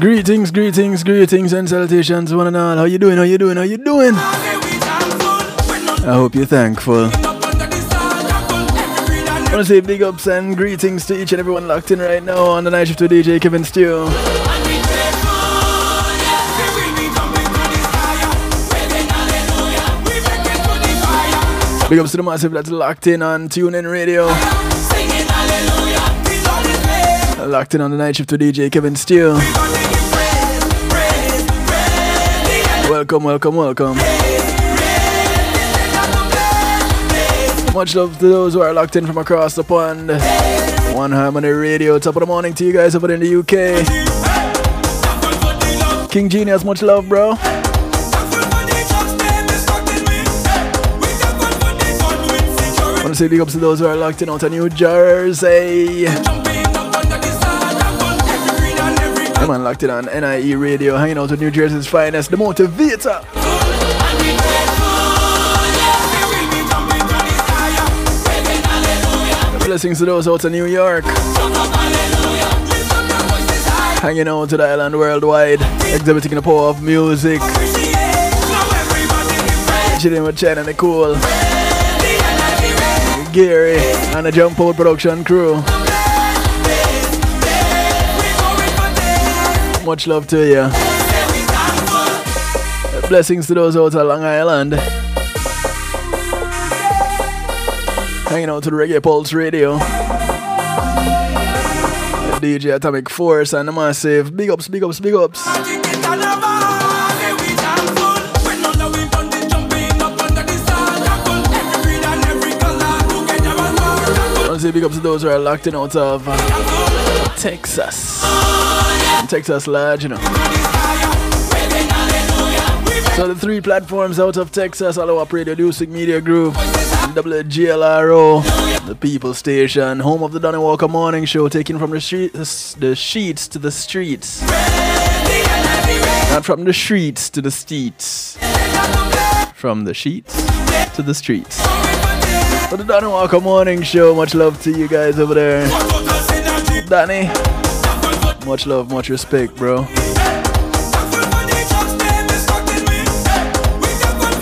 Greetings, greetings, greetings, and salutations, one and all. How you doing? How you doing? How you doing? I hope you're thankful. I want to say big ups and greetings to each and everyone locked in right now on the night shift with DJ Kevin Stew. Big ups to the massive that's locked in on TuneIn Radio. Locked in on the night shift with DJ Kevin Stew. Welcome, welcome, welcome. Much love to those who are locked in from across the pond. One Harmony Radio, top of the morning to you guys over in the UK. King Genius, much love, bro. Want to say big ups to those who are locked in out of New Jersey. I'm on locked in on NIE Radio, hanging out with New Jersey's finest, the motivator. Blessings to those out of New York. Hanging out to the island worldwide, exhibiting the power of music. Chilling with Chen and Cool. Gary and the Jump Out production crew. Much love to you. Blessings to those out of Long Island. Hanging out to the Reggae Pulse Radio. DJ Atomic Force and the Massive. Big ups, big ups, big ups. Big ups to those who are locked in out of Texas. Texas large, you know. So the three platforms out of Texas, all our Music Media Group, WGLRO, the People Station, home of the Donny Walker Morning Show, taking from the, street, the sheets to the streets. Not from the streets to the streets. From the sheets to the streets. For the Donny Walker Morning Show, much love to you guys over there. Danny, much love, much respect, bro.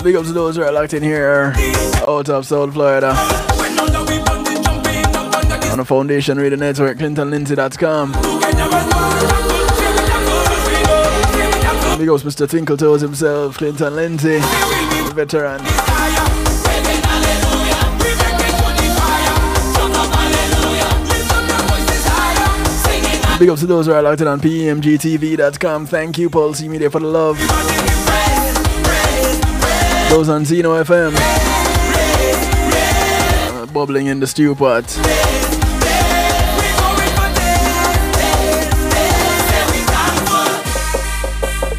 Big ups to those who are locked in here out of South Florida. On the Foundation Radio Network, ClintonLindsay.com. Big ups Mr. Twinkle Toes himself, Clinton Lindsay, veteran. Big ups to those who are locked in on PMGTV.com. Thank you, Pulsey Media, for the love. Those on Zeno FM. Uh, bubbling in the stew pot.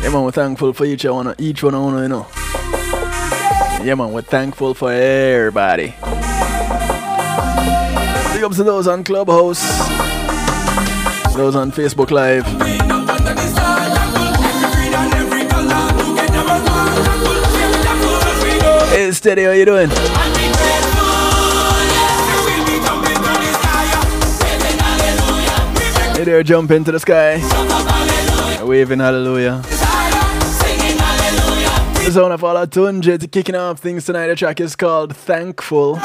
Yeah, man, we're thankful for each one, each one, you know. Yeah, man, we're thankful for everybody. Big ups to those on Clubhouse, those on Facebook Live. Hey, steady, how you doing? Hey there, jump into the sky. Waving hallelujah. The zone of all Tunja kicking off things tonight. The track is called Thankful.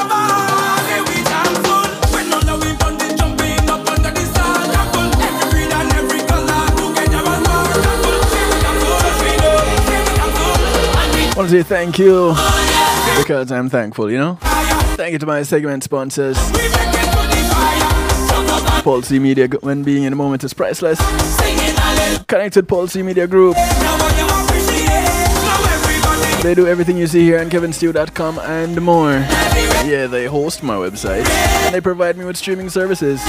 Thank you because I'm thankful, you know? Thank you to my segment sponsors. Pulsey Media, when being in the moment is priceless. Connected Pulsey Media Group. They do everything you see here on kevinstew.com and more. Yeah, they host my website and they provide me with streaming services.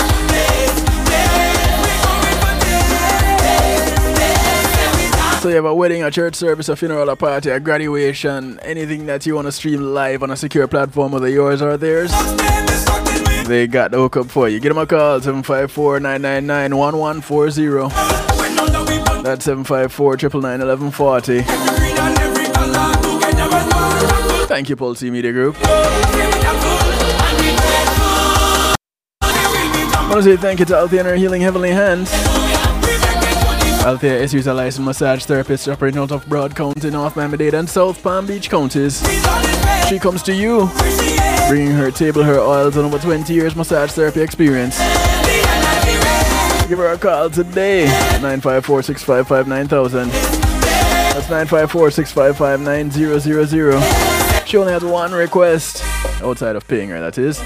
So you have a wedding, a church service, a funeral, a party, a graduation, anything that you want to stream live on a secure platform, whether yours or theirs. They got the hookup for you. Give them a call, 754-999-1140. That's 754-999-1140. Thank you, Pulse Media Group. I want to say thank you to Altheaner Healing Heavenly Hands. Althea is a licensed massage therapist operating out of Broward County, North Miami-Dade, and South Palm Beach counties. She comes to you, bringing her table, her oils, and over 20 years massage therapy experience. Give her a call today 954 655 9000. That's 954 655 9000. She only has one request, outside of paying her, that is.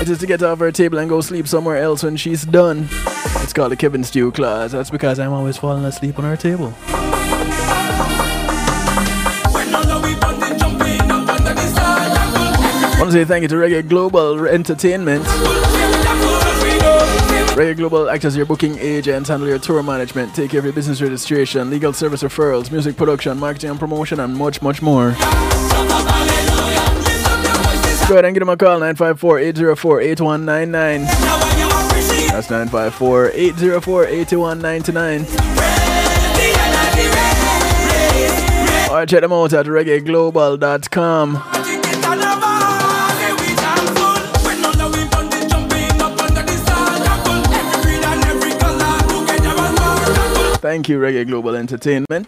It is to get off her table and go sleep somewhere else when she's done. It's called the Kevin Stew clause. That's because I'm always falling asleep on our table. I want to say thank you to Reggae Global Entertainment. Reggae Global acts as your booking agent, handle your tour management, take care of your business registration, legal service referrals, music production, marketing and promotion, and much, much more. Go ahead and give them a call 954 804 8199. That's 954 804 8199. Or check them out at reggaeglobal.com. Thank you, Reggae Global Entertainment.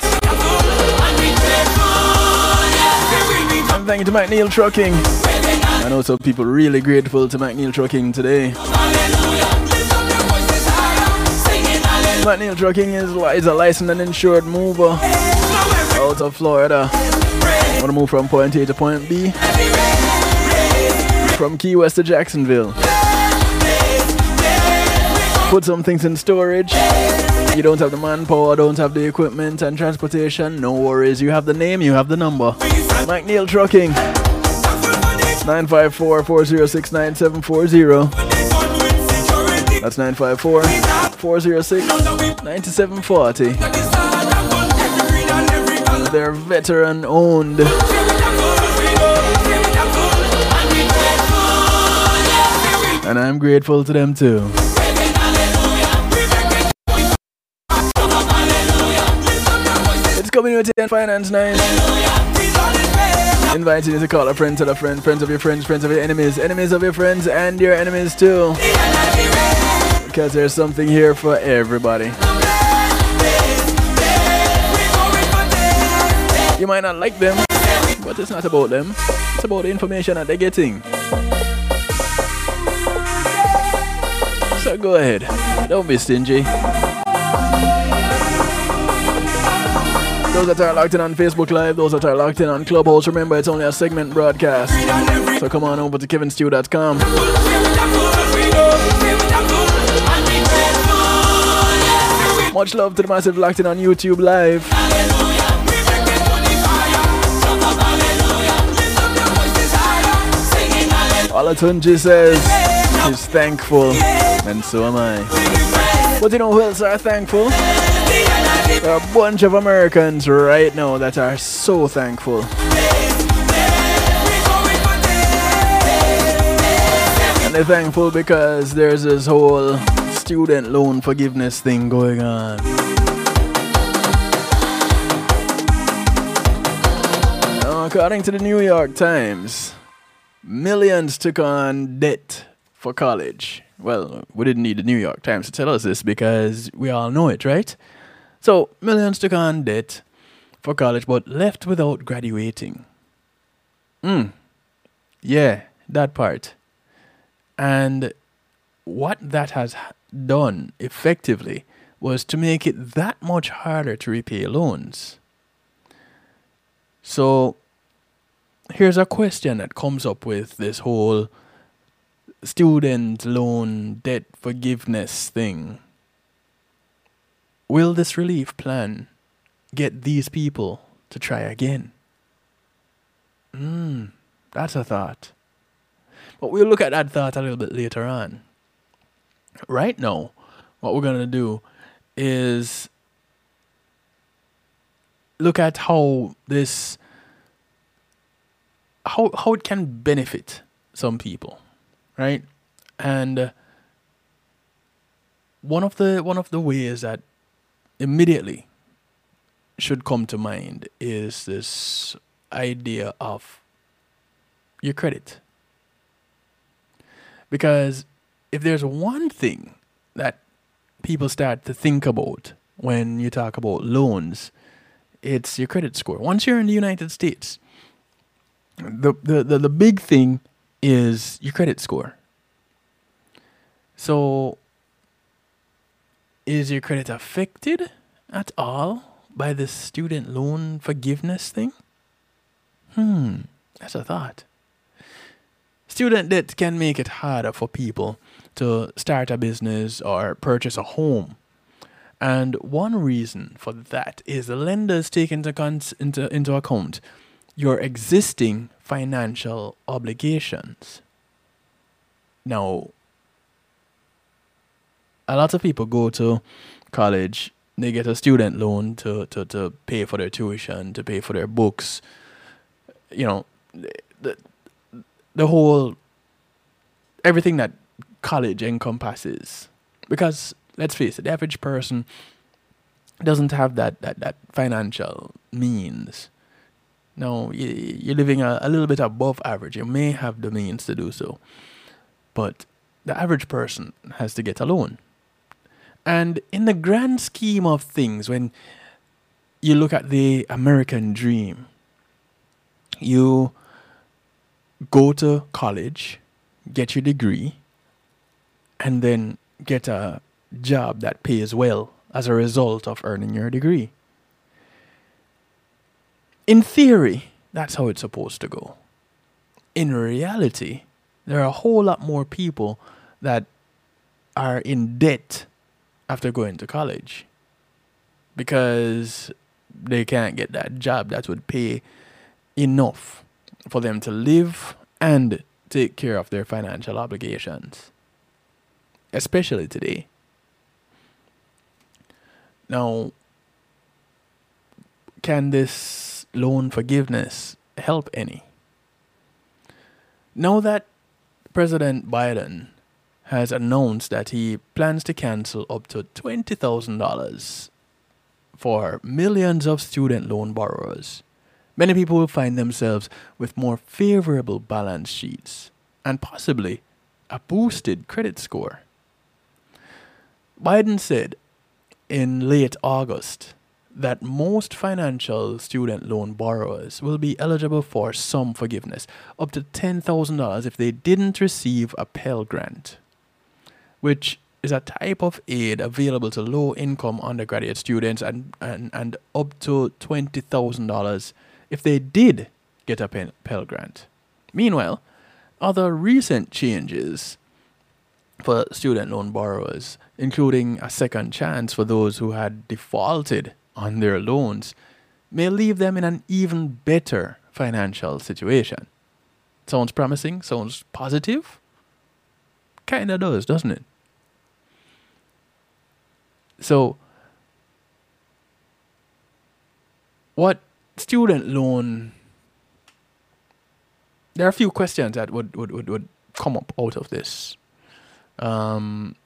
And thank you to McNeil Trucking. I know some people really grateful to McNeil Trucking today. McNeil Trucking is, is a licensed and insured mover out of Florida. Want to move from point A to point B? From Key West to Jacksonville. Put some things in storage you don't have the manpower, don't have the equipment and transportation, no worries. You have the name, you have the number. McNeil Trucking. 954 406 9740. That's 954 406 9740. They're veteran owned. And I'm grateful to them too. It's Community and finance night. Inviting you to call a friend, tell a friend, friends of your friends, friends of your enemies, enemies of your friends, and your enemies too. Because there's something here for everybody. You might not like them, but it's not about them. It's about the information that they're getting. So go ahead. Don't be stingy. Those that are locked in on Facebook Live, those that are locked in on Clubhouse, remember it's only a segment broadcast. So come on over to kevinstew.com. Much love to the massive locked in on YouTube Live. Olatunji says he's thankful, and so am I. But you know who else are thankful? There are a bunch of Americans right now that are so thankful. And they're thankful because there's this whole student loan forgiveness thing going on. Now, according to the New York Times, millions took on debt for college. Well, we didn't need the New York Times to tell us this because we all know it, right? So, millions took on debt for college but left without graduating. Hmm. Yeah, that part. And what that has done effectively was to make it that much harder to repay loans. So, here's a question that comes up with this whole student loan debt forgiveness thing Will this relief plan get these people to try again? Hmm, that's a thought. But we'll look at that thought a little bit later on. Right now, what we're going to do is look at how this how how it can benefit some people, right? And uh, one of the one of the ways that immediately should come to mind is this idea of your credit. Because if there's one thing that people start to think about when you talk about loans, it's your credit score. Once you're in the United States, the, the, the, the big thing is your credit score. So, is your credit affected at all by the student loan forgiveness thing? Hmm, that's a thought. Student debt can make it harder for people to start a business or purchase a home. And one reason for that is the lenders take into, cons- into, into account your existing financial obligations. Now, a lot of people go to college, they get a student loan to, to, to pay for their tuition, to pay for their books. You know, the, the whole, everything that college encompasses. Because let's face it, the average person doesn't have that, that, that financial means. No, you're living a, a little bit above average. You may have the means to do so. But the average person has to get a loan. And in the grand scheme of things, when you look at the American dream, you go to college, get your degree, and then get a job that pays well as a result of earning your degree. In theory, that's how it's supposed to go. In reality, there are a whole lot more people that are in debt after going to college because they can't get that job that would pay enough for them to live and take care of their financial obligations, especially today. Now, can this loan forgiveness help any? Now that President Biden has announced that he plans to cancel up to $20,000 for millions of student loan borrowers. Many people will find themselves with more favorable balance sheets and possibly a boosted credit score. Biden said in late August that most financial student loan borrowers will be eligible for some forgiveness, up to $10,000 if they didn't receive a Pell Grant which is a type of aid available to low income undergraduate students and, and, and up to $20,000 if they did get a Pell Grant. Meanwhile, other recent changes for student loan borrowers, including a second chance for those who had defaulted on their loans, may leave them in an even better financial situation. Sounds promising? Sounds positive? Kinda does, doesn't it? So, what student loan? There are a few questions that would, would, would, would come up out of this. Um,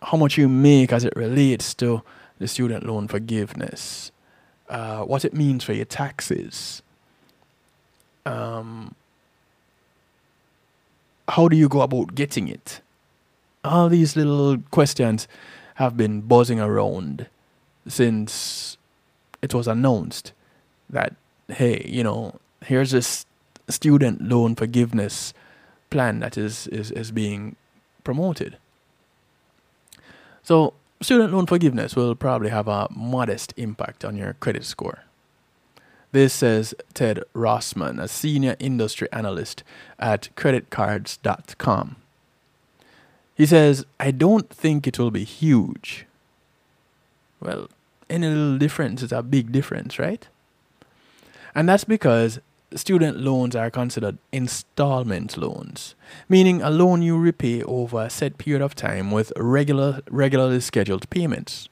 how much you make as it relates to the student loan forgiveness, uh, what it means for your taxes, um, how do you go about getting it? All these little questions have been buzzing around since it was announced that, hey, you know, here's this student loan forgiveness plan that is, is, is being promoted. So, student loan forgiveness will probably have a modest impact on your credit score. This says Ted Rossman, a senior industry analyst at creditcards.com. He says, I don't think it will be huge. Well, any little difference is a big difference, right? And that's because student loans are considered installment loans, meaning a loan you repay over a set period of time with regular, regularly scheduled payments.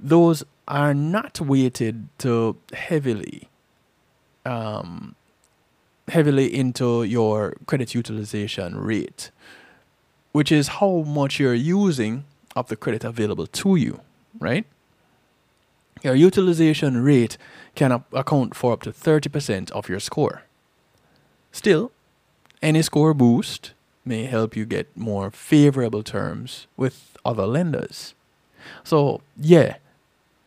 Those are not weighted to heavily um, heavily into your credit utilization rate, which is how much you're using of the credit available to you, right? Your utilization rate can account for up to 30% of your score. Still, any score boost may help you get more favorable terms with other lenders. So, yeah,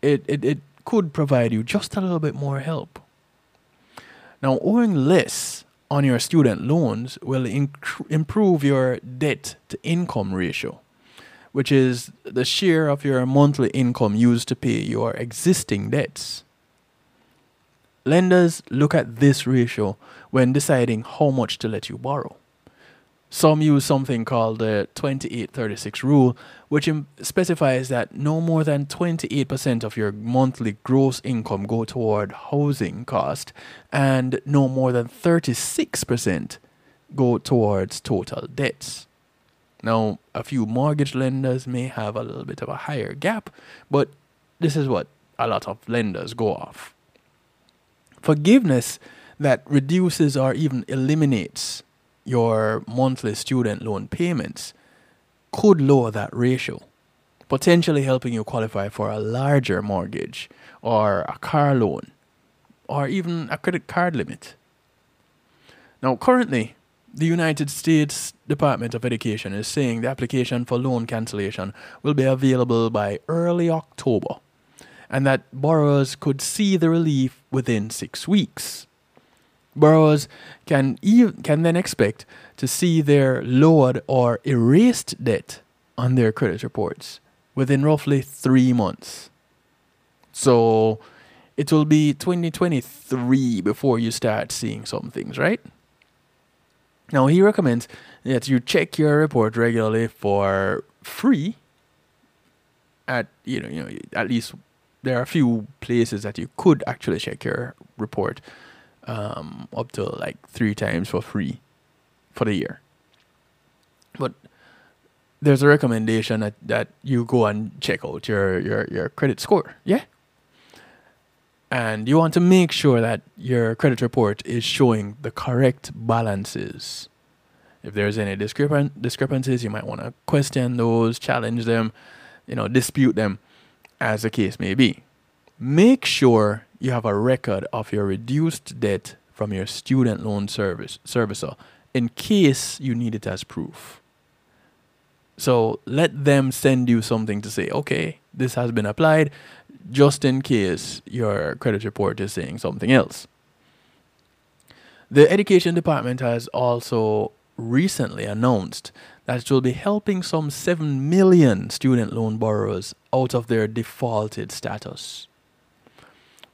it, it, it could provide you just a little bit more help. Now, owing less on your student loans will improve your debt to income ratio, which is the share of your monthly income used to pay your existing debts. Lenders look at this ratio when deciding how much to let you borrow. Some use something called the 2836 rule, which specifies that no more than 28% of your monthly gross income go toward housing cost and no more than 36% go towards total debts. Now, a few mortgage lenders may have a little bit of a higher gap, but this is what a lot of lenders go off. Forgiveness that reduces or even eliminates your monthly student loan payments could lower that ratio, potentially helping you qualify for a larger mortgage or a car loan or even a credit card limit. Now, currently, the United States Department of Education is saying the application for loan cancellation will be available by early October and that borrowers could see the relief within six weeks. Borrowers can, can then expect to see their lowered or erased debt on their credit reports within roughly three months. So it will be 2023 before you start seeing some things, right? Now, he recommends that you check your report regularly for free at you know, you know at least there are a few places that you could actually check your report um, up to like three times for free for the year. But there's a recommendation that, that you go and check out your, your, your credit score. Yeah. And you want to make sure that your credit report is showing the correct balances. If there's any discrepan- discrepancies, you might want to question those, challenge them, you know, dispute them, as the case may be. Make sure you have a record of your reduced debt from your student loan service servicer in case you need it as proof. So let them send you something to say, okay, this has been applied, just in case your credit report is saying something else. The education department has also recently announced that it will be helping some 7 million student loan borrowers out of their defaulted status.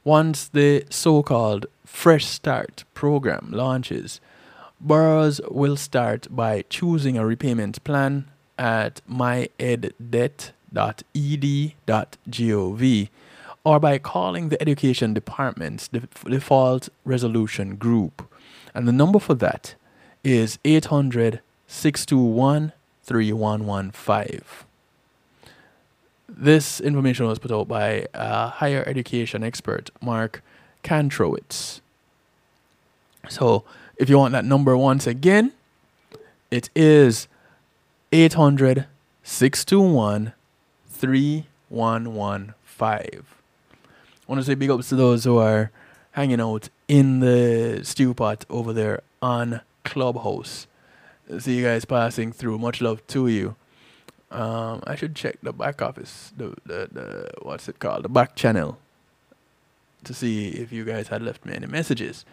Once the so called Fresh Start program launches, borrowers will start by choosing a repayment plan at myeddebt.ed.gov or by calling the Education Department's default resolution group. And the number for that is 800 621 3115. This information was put out by a higher education expert, Mark Kantrowitz. So if you want that number once again, it is 800 621 3115. I want to say big ups to those who are hanging out in the stew pot over there on Clubhouse. See you guys passing through. Much love to you. Um, I should check the back office, the, the the what's it called, the back channel, to see if you guys had left me any messages.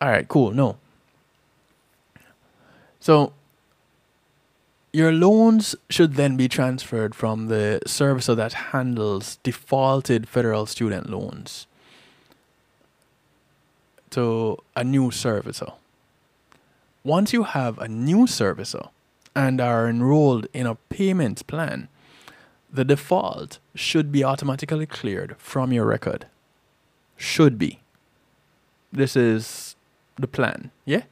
All right, cool. No. So your loans should then be transferred from the servicer that handles defaulted federal student loans to a new servicer. Once you have a new servicer, and are enrolled in a payment plan, the default should be automatically cleared from your record. Should be. This is the plan, yeah?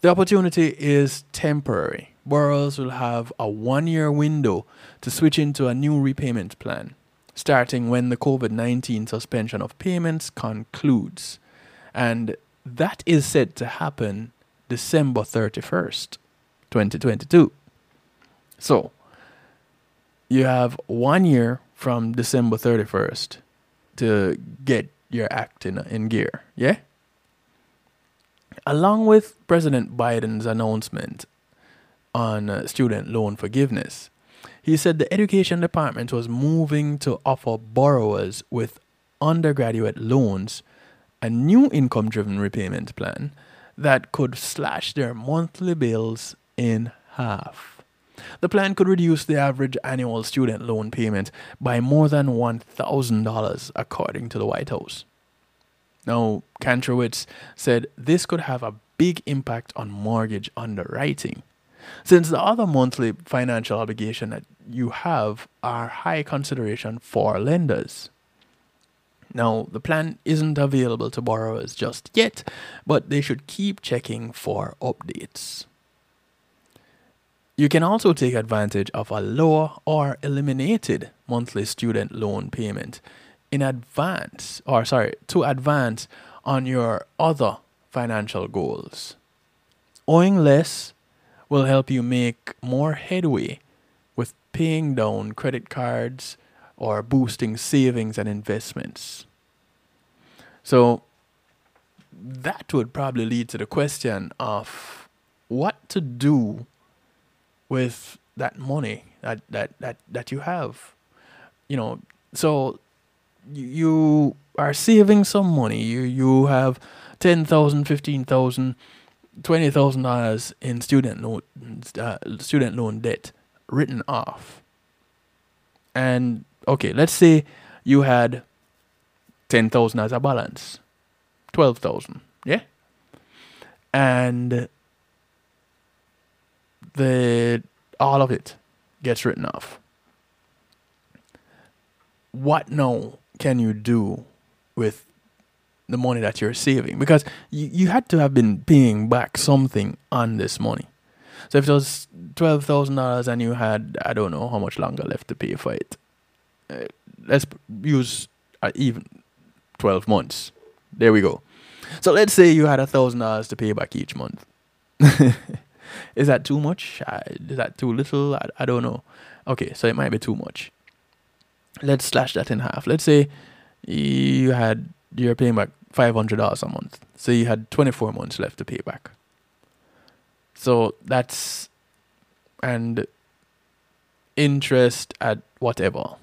The opportunity is temporary. Borrowers will have a one year window to switch into a new repayment plan, starting when the COVID 19 suspension of payments concludes. And that is said to happen December 31st. 2022. So, you have one year from December 31st to get your act in, in gear, yeah? Along with President Biden's announcement on uh, student loan forgiveness, He said the education department was moving to offer borrowers with undergraduate loans a new income driven repayment plan that could slash their monthly bills in half. The plan could reduce the average annual student loan payment by more than $1,000, according to the White House. Now, Kantrowitz said this could have a big impact on mortgage underwriting, since the other monthly financial obligation that you have are high consideration for lenders. Now, the plan isn't available to borrowers just yet, but they should keep checking for updates. You can also take advantage of a lower or eliminated monthly student loan payment in advance, or sorry, to advance on your other financial goals. Owing less will help you make more headway with paying down credit cards or boosting savings and investments. So that would probably lead to the question of what to do with that money that that that, that you have. You know, so you are saving some money. You you have ten thousand, fifteen thousand, twenty thousand dollars in student loan uh, student loan debt written off. And okay, let's say you had ten thousand as a balance, twelve thousand, yeah, and the all of it gets written off. What now can you do with the money that you're saving? Because you, you had to have been paying back something on this money. So if it was twelve thousand dollars and you had I don't know how much longer left to pay for it, uh, let's use uh, even twelve months. There we go. So let's say you had a thousand dollars to pay back each month. Is that too much? is that too little? I, I don't know. Okay, so it might be too much. Let's slash that in half. Let's say you had you're paying back five hundred dollars a month. So you had twenty four months left to pay back. So that's and interest at whatever.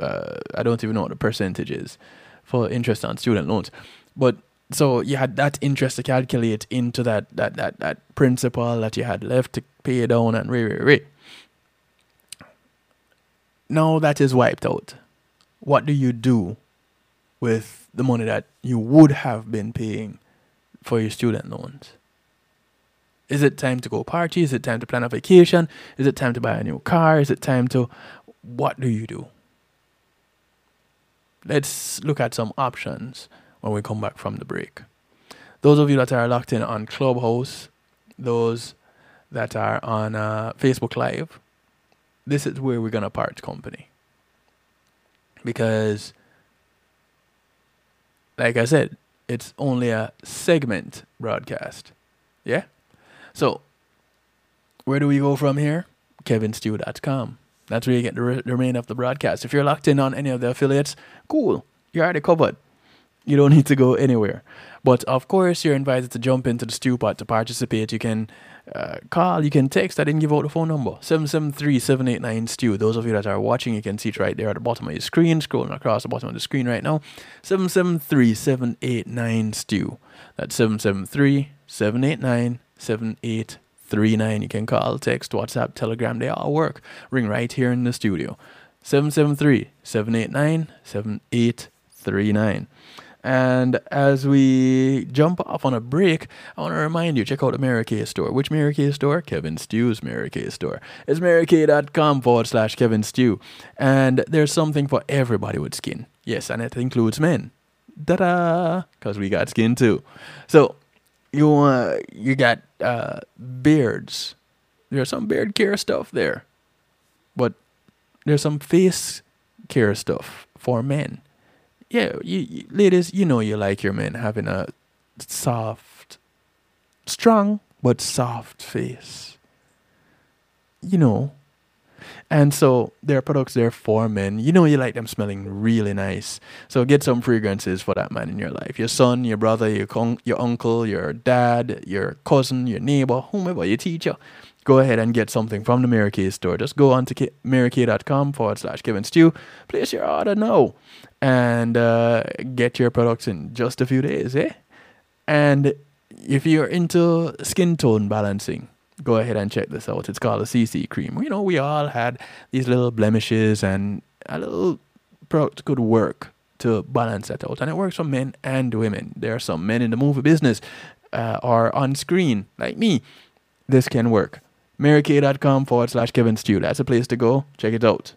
Uh, I don't even know what the percentage is for interest on student loans, but so you had that interest to calculate into that that that that principal that you had left to pay down and re re re. Now that is wiped out. What do you do with the money that you would have been paying for your student loans? Is it time to go party? Is it time to plan a vacation? Is it time to buy a new car? Is it time to what do you do? Let's look at some options when we come back from the break. Those of you that are locked in on Clubhouse, those that are on uh, Facebook Live, this is where we're to part company. Because, like I said, it's only a segment broadcast. Yeah? So, where do we go from here? KevinStew.com. That's where you get the, re- the remainder of the broadcast. If you're locked in on any of the affiliates, cool. You're already covered. You don't need to go anywhere. But of course, you're invited to jump into the stew pot to participate. You can uh, call, you can text. I didn't give out the phone number 773 789 stew. Those of you that are watching, you can see it right there at the bottom of your screen, scrolling across the bottom of the screen right now. 773 789 stew. That's 773 789 7839. You can call, text, WhatsApp, Telegram, they all work. Ring right here in the studio. 773 789 7839. And as we jump off on a break, I want to remind you check out the Mary Kay store. Which Mary Kay store? Kevin Stew's Mary Kay store. It's marykay.com forward slash Kevin Stew. And there's something for everybody with skin. Yes, and it includes men. Da da! Because we got skin too. So, you uh, you got uh, beards. There's some beard care stuff there. But there's some face care stuff for men yeah, you, you, ladies, you know you like your men having a soft, strong but soft face. You know. And so there are products there for men. You know you like them smelling really nice. So get some fragrances for that man in your life. Your son, your brother, your con- your uncle, your dad, your cousin, your neighbor, whomever, your teacher go ahead and get something from the Mary Kay store. Just go on to marykay.com forward slash Kevin Stew. Place your order now and uh, get your products in just a few days, eh? And if you're into skin tone balancing, go ahead and check this out. It's called a CC cream. You know, we all had these little blemishes and a little product could work to balance that out. And it works for men and women. There are some men in the movie business uh, or on screen, like me. This can work. marykay.com forward slash Kevin Stew. That's a place to go. Check it out.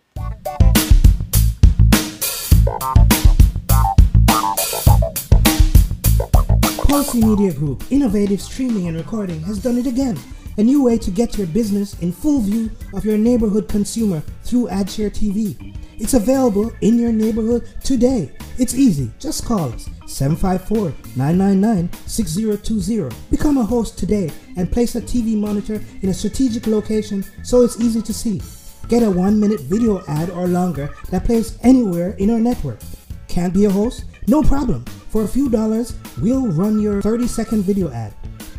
Pulsey Media Group, innovative streaming and recording, has done it again. A new way to get your business in full view of your neighborhood consumer through AdShare TV. It's available in your neighborhood today. It's easy. Just call us 754 999 6020. Become a host today and place a TV monitor in a strategic location so it's easy to see. Get a one minute video ad or longer that plays anywhere in our network. Can't be a host? No problem. For a few dollars, we'll run your 30 second video ad.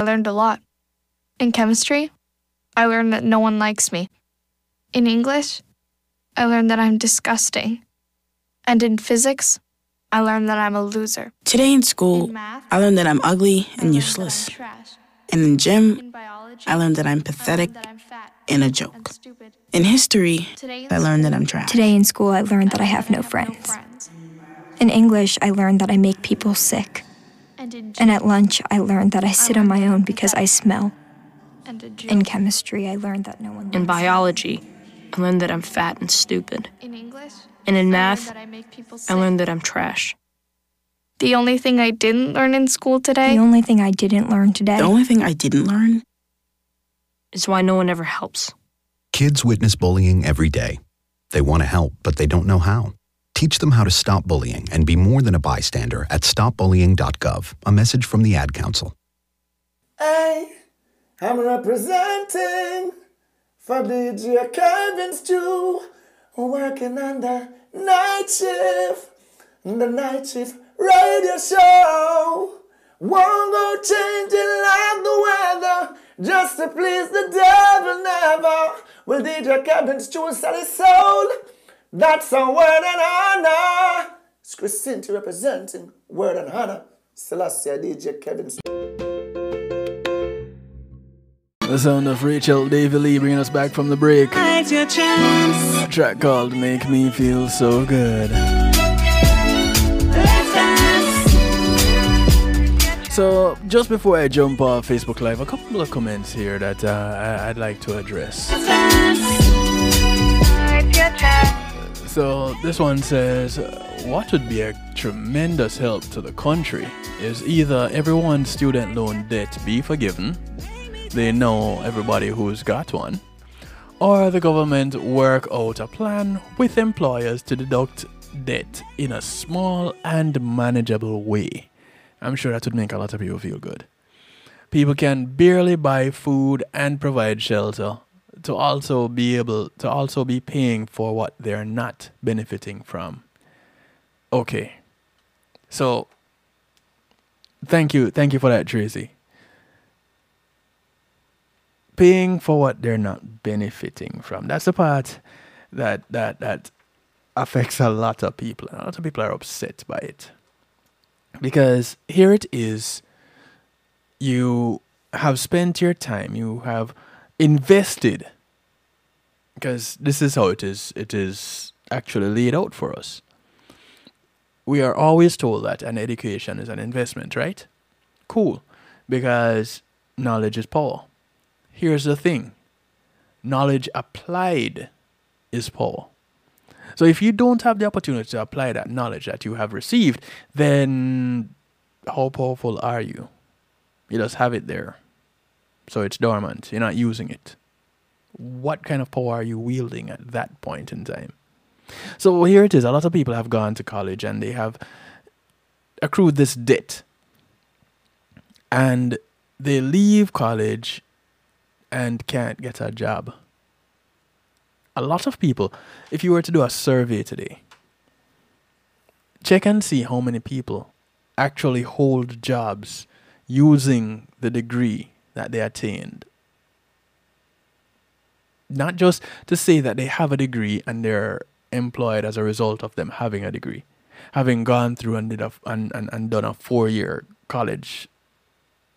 I learned a lot. In chemistry, I learned that no one likes me. In English, I learned that I'm disgusting. And in physics, I learned that I'm a loser. Today in school, In math, I learned that I'm ugly and useless. that I'm trash. And in gym, In biology, I learned that I'm pathetic that I'm and a joke. stupid. In history, Today in I learned that I'm trash. Today in school, I learned that I have no friends. In English, I learned that I make people sick. And in And at lunch, I learned that I sit on my own because I smell. and a. In chemistry, I learned that no one In likes me. biology, I learned that I'm fat and stupid. In English, And in I math, that I make people I learned that I'm trash. The only thing I didn't learn in school today The only thing I didn't learn today The only thing I didn't learn Is why no one ever helps. Kids witness bullying every day. They want to help, but they don't know how. Teach them how to stop bullying and be more than a bystander at stopbullying.gov. A message from the Ad Council. Hey, I'm representing for DJ Kevin Stew, working on the night shift, the night shift radio show. Won't go changing like the weather, just to please the devil never. Will DJ Kevin Stew sell his soul? That's a word and honor. It's Christine representing word and honor. Celestia DJ Kevin Stew. The sound of Rachel David Lee bringing us back from the break. A track called Make Me Feel So Good. So, just before I jump off Facebook Live, a couple of comments here that uh, I- I'd like to address. So, this one says, What would be a tremendous help to the country is either everyone's student loan debt be forgiven, they know everybody who's got one, or the government work out a plan with employers to deduct debt in a small and manageable way. I'm sure that would make a lot of people feel good. People can barely buy food and provide shelter to also be able to also be paying for what they're not benefiting from. Okay. So thank you, thank you for that, Tracy paying for what they're not benefiting from. That's the part that that that affects a lot of people. A lot of people are upset by it. Because here it is, you have spent your time, you have invested because this is how it is it is actually laid out for us. we are always told that an education is an investment, right? Cool. Because knowledge is power. Here's the thing knowledge applied is power. So if you don't have the opportunity to apply that knowledge that you have received, then how powerful are you? You just have it there. So it's dormant. You're not using it. What kind of power are you wielding at that point in time? So here it is. A lot of people have gone to college and they have accrued this debt. And they leave college and can't get a job. A lot of people, if you were to do a survey today, check and see how many people actually hold jobs using the degree that they attained. Not just to say that they have a degree and they're employed as a result of them having a degree, having gone through and did a, and, and, and done a four year college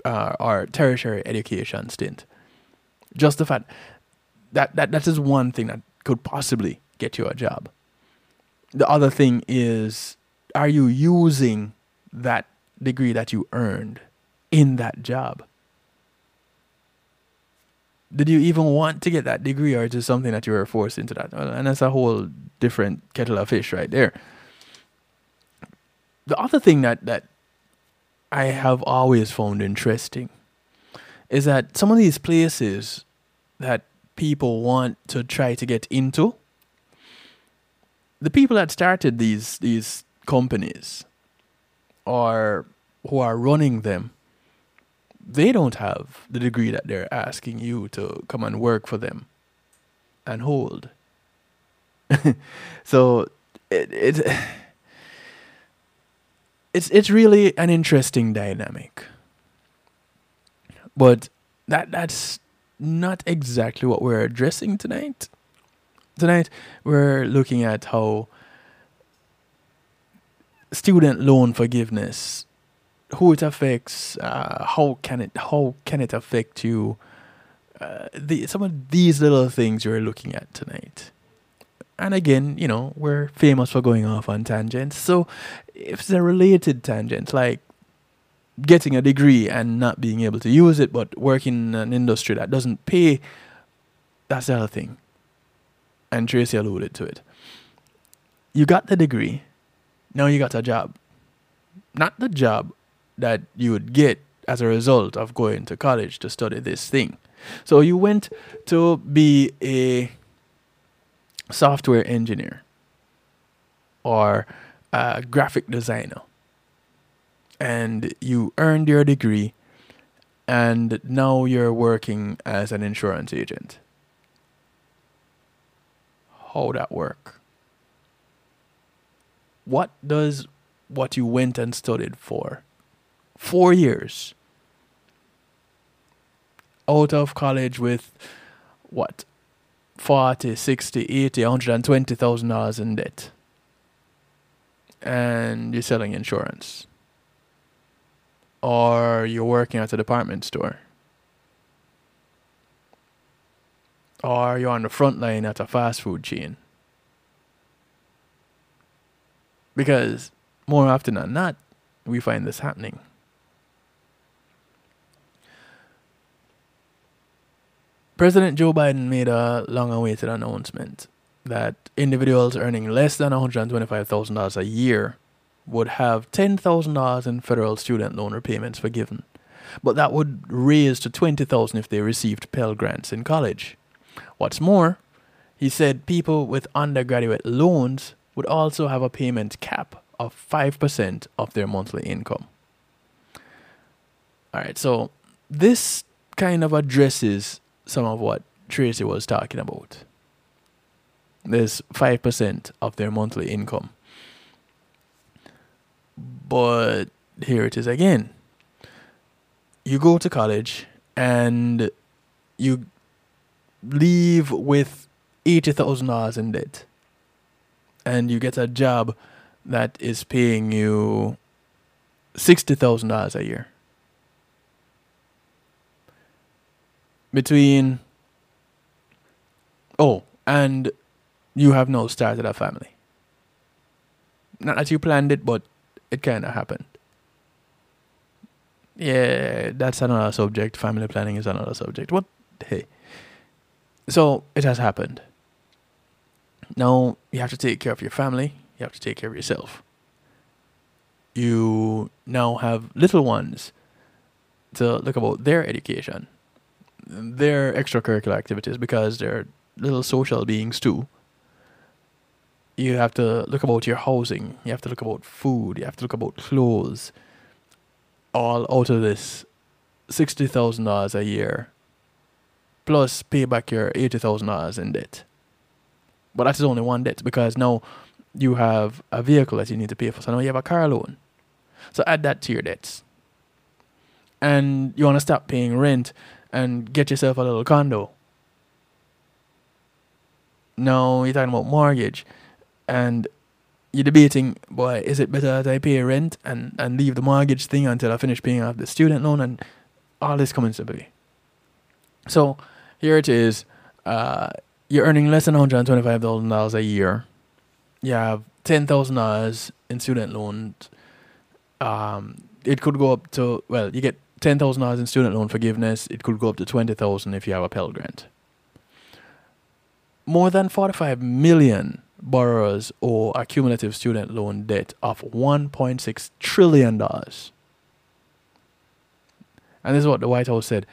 uh, or tertiary education stint. Just the fact that, that that is one thing that could possibly get you a job. The other thing is, are you using that degree that you earned in that job? Did you even want to get that degree, or is it something that you were forced into that? Uh, and that's a whole different kettle of fish right there. The other thing that, that I have always found interesting is that some of these places that people want to try to get into, the people that started these these companies or who are running them, they don't have the degree that they're asking you to come and work for them and hold. so it, it it's it's really an interesting dynamic. But that that's not exactly what we're addressing tonight. Tonight we're looking at how student loan forgiveness, who it affects, uh, how can it how can it affect you, uh, the some of these little things we're looking at tonight. And again, you know, we're famous for going off on tangents. So if they're related tangents, like getting a degree and not being able to use it, but working in an industry that doesn't pay, that's the other thing. And Tracy alluded to it. You got the degree, now you got a job. Not the job that you would get as a result of going to college to study this thing. So you went to be a software engineer or a graphic designer and you earned your degree and now you're working as an insurance agent. How that work? What does what you went and studied for? Four years out of college with what 40 60 80 120000 dollars in debt and you're selling insurance or you're working at a department store, or you're on the front line at a fast food chain. Because more often than not, we find this happening. President Joe Biden made a long awaited announcement that individuals earning less than $125,000 a year would have $10,000 in federal student loan repayments forgiven, but that would raise to 20,000 if they received Pell Grants in college. What's more, he said people with undergraduate loans would also have a payment cap of 5% of their monthly income. All right, so this kind of addresses some of what Tracy was talking about. There's 5% of their monthly income. But here it is again. You go to college and you leave with $80,000 in debt. And you get a job that is paying you $60,000 a year. Between, oh, and you have now started a family. Not that you planned it, but it kind of happened. Yeah, that's another subject. Family planning is another subject. What? Hey. So it has happened. Now you have to take care of your family. You have to take care of yourself. You now have little ones to look about their education, their extracurricular activities, because they're little social beings too. You have to look about your housing. You have to look about food. You have to look about clothes. All out of this sixty thousand dollars a year, plus pay back your eighty thousand dollars in debt. But that is only one debt because now you have a vehicle that you need to pay for. So now you have a car loan. So add that to your debts. And you want to stop paying rent and get yourself a little condo. No, you're talking about mortgage and you're debating, boy, is it better that I pay rent and, and leave the mortgage thing until I finish paying off the student loan and all this comes into play. So here it is. Uh, you're earning less than $125,000 a year. You have $10,000 in student loans. Um, it could go up to, well, you get $10,000 in student loan forgiveness. It could go up to 20000 if you have a Pell Grant. More than 45 million borrowers owe a cumulative student loan debt of $1.6 trillion. And this is what the White House said.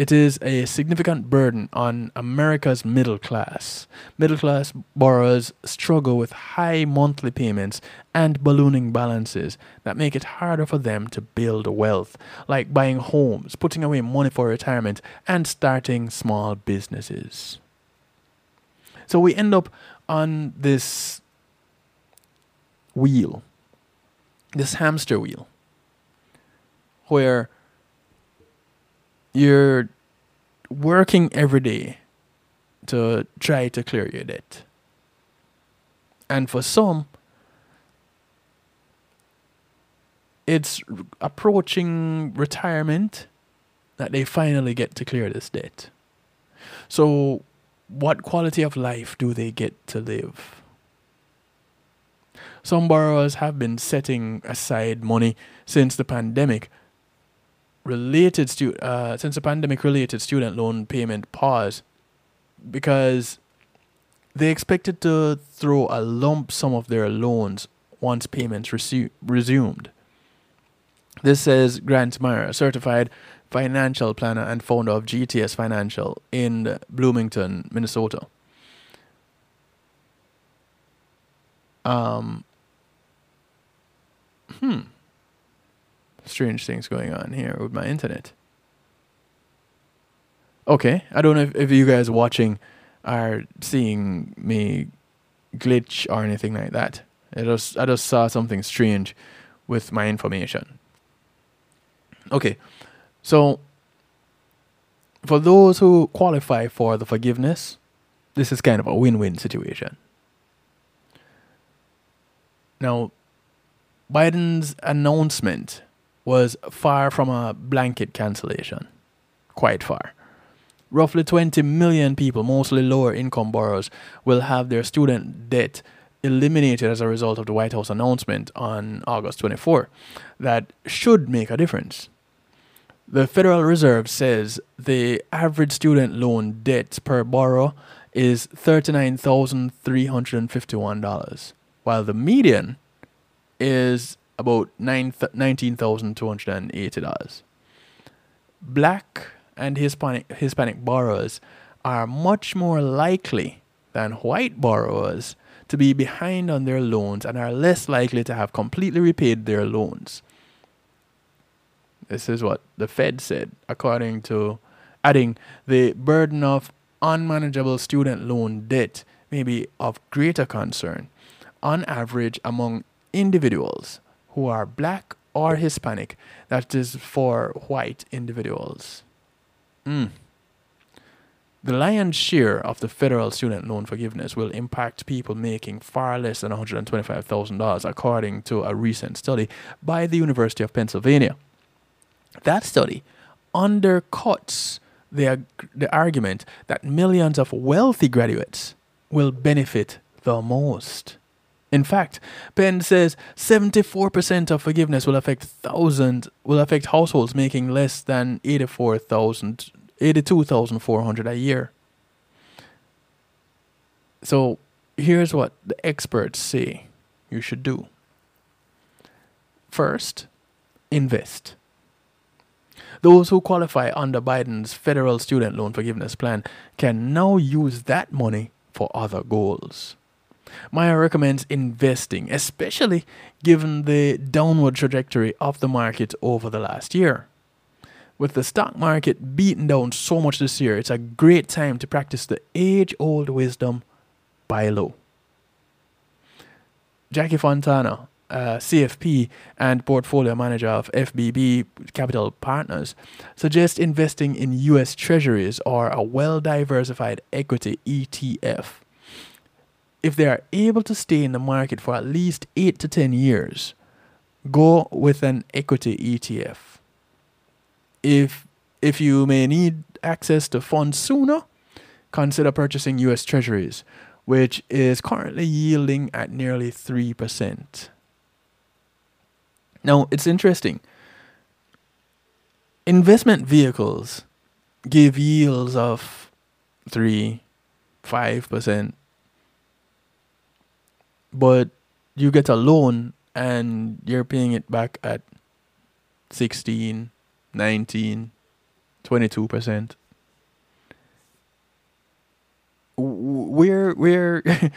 It is a significant burden on America's middle class. Middle class borrowers struggle with high monthly payments and ballooning balances that make it harder for them to build wealth, like buying homes, putting away money for retirement, and starting small businesses. So we end up on this wheel, this hamster wheel, where you're working every day to try to clear your debt. And for some, it's approaching retirement that they finally get to clear this debt. So, what quality of life do they get to live? Some borrowers have been setting aside money since the pandemic related stu- uh, since the pandemic related student loan payment pause because they expected to throw a lump sum of their loans once payments resu- resumed. This says Grant Meyer, a certified financial planner and founder of GTS Financial in Bloomington, Minnesota. Um, hmm strange things going on here with my internet. Okay, I don't know if, if you guys watching are seeing me glitch or anything like that. I just I just saw something strange with my information. Okay, so for those who qualify for the forgiveness, this is kind of a win-win situation. Now, Biden's announcement was far from a blanket cancellation. Quite far. Roughly 20 million people, mostly lower income borrowers, will have their student debt eliminated as a result of the White House announcement on August 24. That should make a difference. The Federal Reserve says the average student loan debt per borrower is $39,351, while the median is about $19,280. Black and Hispanic, Hispanic borrowers are much more likely than white borrowers to be behind on their loans and are less likely to have completely repaid their loans. This is what the Fed said, according to adding the burden of unmanageable student loan debt may be of greater concern on average among individuals who are black or Hispanic. That is for white individuals. Mm. The lion's share of the federal student loan forgiveness will impact people making far less than $125,000, according to a recent study by the University of Pennsylvania. That study undercuts the, the argument that millions of wealthy graduates will benefit the most. In fact, Penn says 74% of forgiveness will affect thousand will affect households making less than 84,000 82,400 a year. So, here's what the experts say you should do. First, invest. Those who qualify under Biden's federal student loan forgiveness plan can now use that money for other goals. Meyer recommends investing, especially given the downward trajectory of the market over the last year. With the stock market beaten down so much this year, it's a great time to practice the age old wisdom buy low. Jackie Fontana, uh, CFP and portfolio manager of FBB Capital Partners, suggests investing in US Treasuries or a well diversified equity ETF if they are able to stay in the market for at least 8 to 10 years, go with an equity ETF. If if you may need access to funds sooner, consider purchasing US Treasuries, which is currently yielding at nearly 3%. Now, it's interesting. Investment vehicles give yields of 3 5%, but you get a loan and you're paying it back at 16 19 22% where where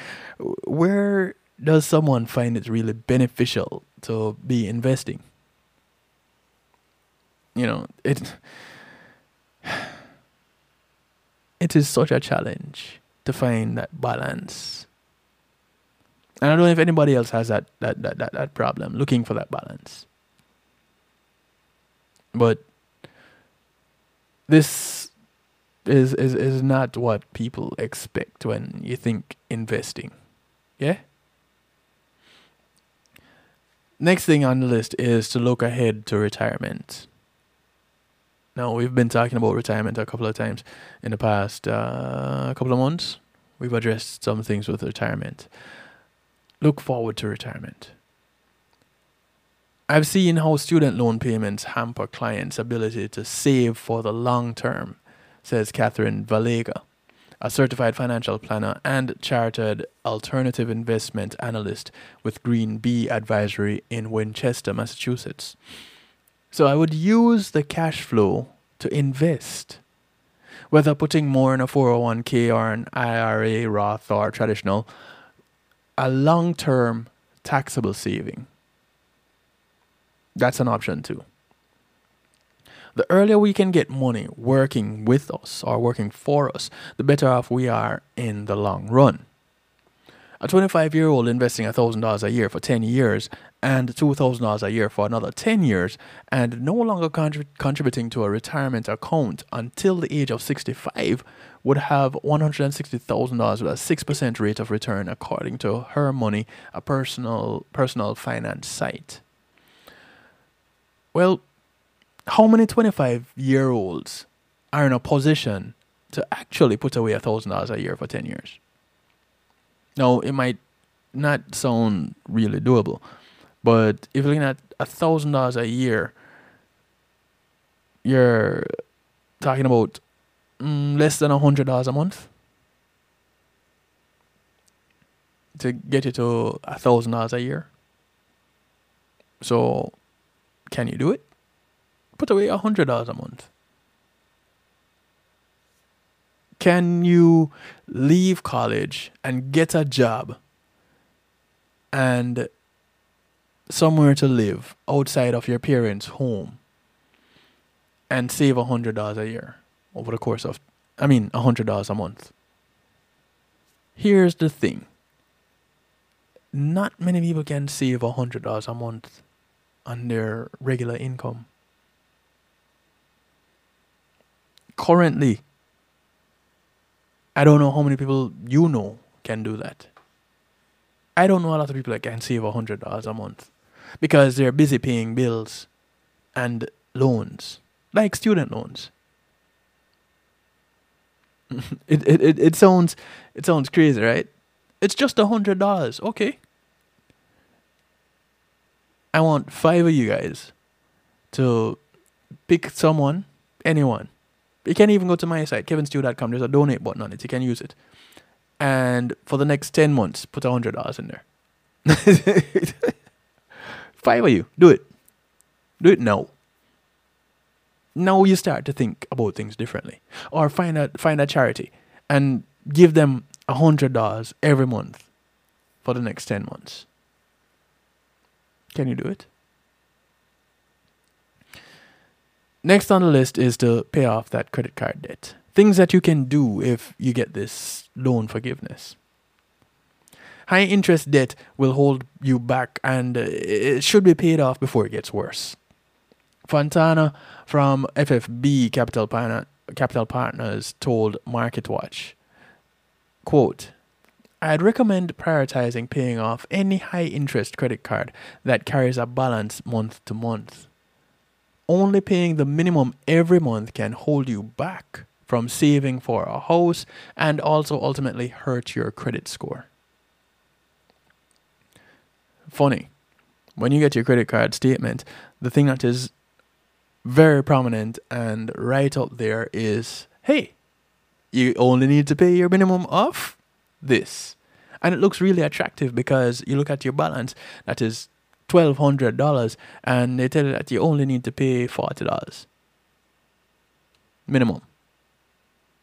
where does someone find it really beneficial to be investing? You know it it is such a challenge to find that balance and I don't know if anybody else has that that, that, that, that problem, looking for that balance. But this is, is is not what people expect when you think investing. Yeah? Next thing on the list is to look ahead to retirement. Now, we've been talking about retirement a couple of times in the past uh, couple of months. We've addressed some things with retirement look forward to retirement. I've seen how student loan payments hamper clients' ability to save for the long term, says Catherine Valega, a certified financial planner and chartered alternative investment analyst with Green Bee Advisory in Winchester, Massachusetts. So I would use the cash flow to invest. Whether putting more in a 401k or an IRA, Roth, or traditional, a long term taxable saving. That's an option too. The earlier we can get money working with us or working for us, the better off we are in the long run. A 25 year old investing $1,000 a year for 10 years and $2,000 a year for another 10 years and no longer contrib- contributing to a retirement account until the age of 65 would have $160,000 with a 6% rate of return according to HerMoney, a personal personal finance site. Well, how many 25 year olds are in a position to actually put away $1,000 a year for 10 years? Now, it might not sound really doable, but if you're looking at a $1,000 a year, you're talking about mm, less than a $100 a month to get you to a $1,000 a year. So, can you do it? Put away a $100 a month. Can you leave college and get a job and somewhere to live outside of your parents' home and save a hundred dollars a year over the course of I mean a hundred dollars a month. Here's the thing. Not many people can save a hundred dollars a month on their regular income. Currently, I don't know how many people you know can do that. I don't know a lot of people that can save a hundred dollars a month because they're busy paying bills and loans, like student loans. it, it, it, it sounds it sounds crazy, right? It's just a hundred dollars. Okay. I want five of you guys to pick someone, anyone. You can even go to my site, kevinstew.com. There's a donate button on it. You can use it. And for the next 10 months, put a $100 in there. five of you. Do it. Do it now. Now you start to think about things differently. Or find a, find a charity and give them a $100 every month for the next 10 months. Can you do it? Next on the list is to pay off that credit card debt. Things that you can do if you get this loan forgiveness. High interest debt will hold you back and uh, it should be paid off before it gets worse. Fontana from FFB Capital, Partner, Capital Partners told MarketWatch, quote, I'd recommend prioritizing paying off any high interest credit card that carries a balance month to month. Only paying the minimum every month can hold you back from saving for a house and also ultimately hurt your credit score. Funny, when you get your credit card statement, the thing that is very prominent and right up there is hey, you only need to pay your minimum of this. And it looks really attractive because you look at your balance that is twelve hundred dollars and they tell you that you only need to pay forty dollars. Minimum.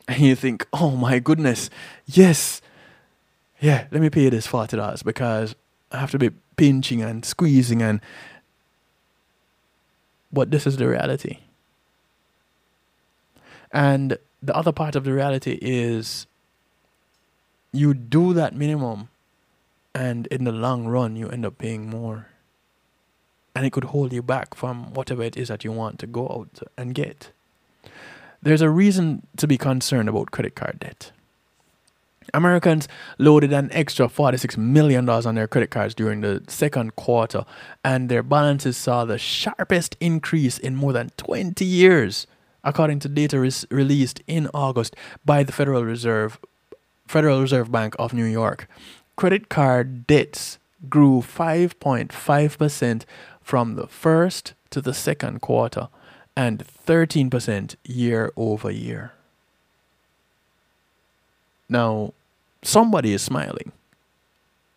And you think, oh my goodness, yes. Yeah, let me pay this forty dollars because I have to be pinching and squeezing and but this is the reality. And the other part of the reality is you do that minimum and in the long run you end up paying more and it could hold you back from whatever it is that you want to go out and get there's a reason to be concerned about credit card debt Americans loaded an extra $46 million on their credit cards during the second quarter, and their balances saw the sharpest increase in more than 20 years, according to data released in August by the Federal Reserve Federal Reserve Bank of New York. Credit card debts grew 5.5% from the first to the second quarter and 13% year over year. Now, somebody is smiling.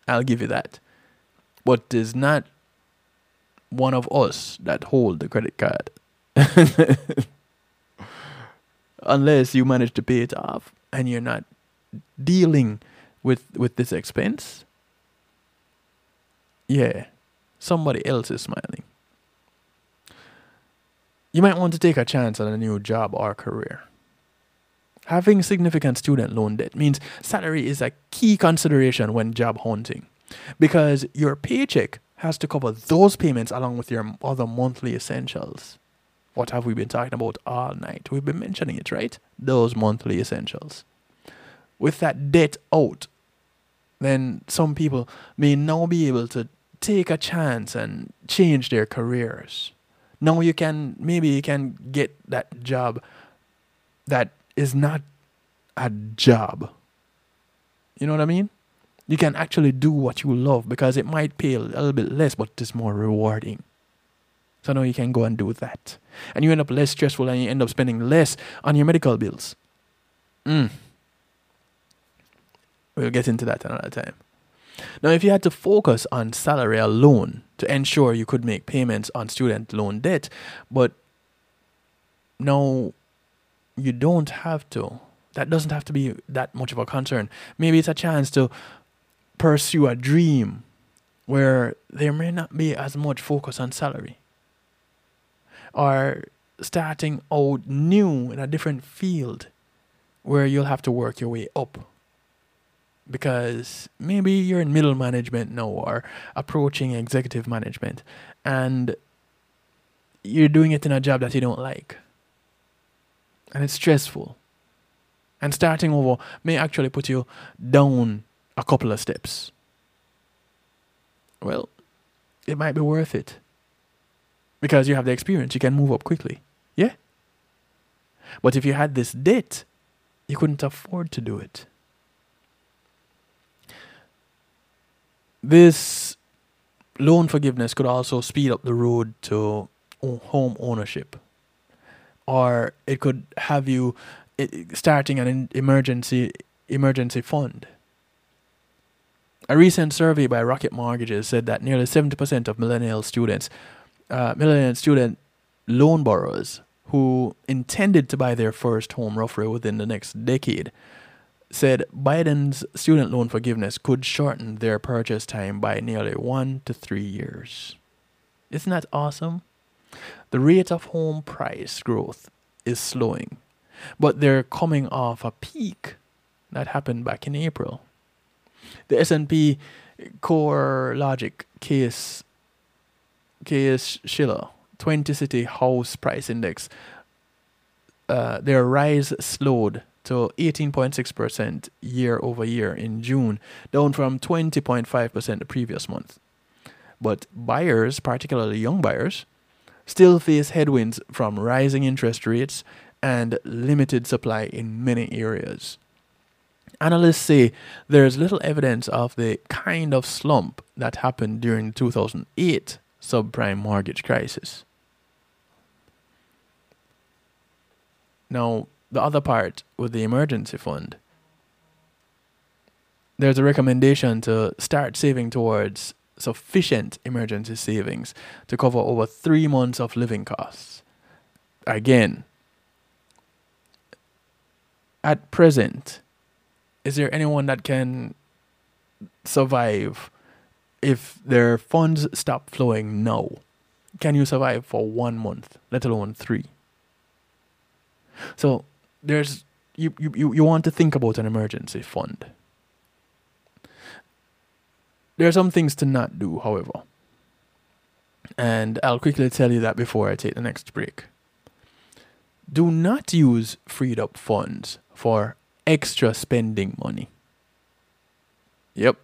I'll give you that. But it's not one of us that hold the credit card. Unless you manage to pay it off and you're not dealing with with this expense, yeah, somebody else is smiling. You might want to take a chance on a new job or career. Having significant student loan debt means salary is a key consideration when job hunting because your paycheck has to cover those payments along with your other monthly essentials. What have we been talking about all night? We've been mentioning it, right? Those monthly essentials with that debt out, then some people may now be able to take a chance and change their careers. Now you can maybe you can get that job that is not a job. You know what I mean? You can actually do what you love because it might pay a little bit less, but it's more rewarding. So now you can go and do that. And you end up less stressful and you end up spending less on your medical bills. Mm. We'll get into that another time. Now, if you had to focus on salary alone to ensure you could make payments on student loan debt, but no, you don't have to. That doesn't have to be that much of a concern. Maybe it's a chance to pursue a dream where there may not be as much focus on salary. Or starting out new in a different field where you'll have to work your way up because maybe you're in middle management now or approaching executive management and you're doing it in a job that you don't like and it's stressful. And starting over may actually put you down a couple of steps. Well it might be worth it. Because you have the experience you can move up quickly. Yeah? But if you had this debt you couldn't afford to do it this loan forgiveness could also speed up the road to home ownership, or it could have you starting an emergency emergency fund. A recent survey by Rocket Mortgages said that nearly 70% of millennial students, uh, millennial student loan borrowers who intended to buy their first home roughly within the next decade, said Biden's student loan forgiveness could shorten their purchase time by nearly one to three years. Isn't that awesome? The rate of home price growth is slowing, but they're coming off a peak that happened back in April. The S&P CoreLogic case case Shiller 20 city house price index uh, their rise slowed to 18.6% year over year in June, down from 20.5% the previous month. But buyers, particularly young buyers, still face headwinds from rising interest rates and limited supply in many areas. Analysts say there is little evidence of the kind of slump that happened during the 2008 subprime mortgage crisis. Now, the other part with the emergency fund, there's a recommendation to start saving towards sufficient emergency savings to cover over three months of living costs. Again, at present, is there anyone that can survive if their funds stop flowing now? Can you survive for one month, let alone three? So there's you, you, you, want to think about an emergency fund. There are some things to not do, however. And I'll quickly tell you that before I take the next break. Do not use freed up funds for extra spending money. Yep.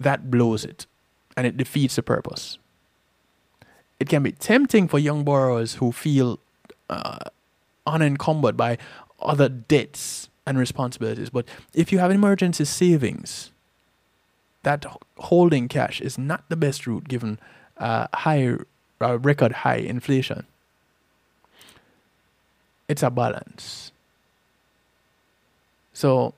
That blows it and it defeats the purpose. It can be tempting for young borrowers who feel uh, unencumbered by other debts and responsibilities. But if you have emergency savings, that holding cash is not the best route given uh, high uh, record high inflation. It's a balance. So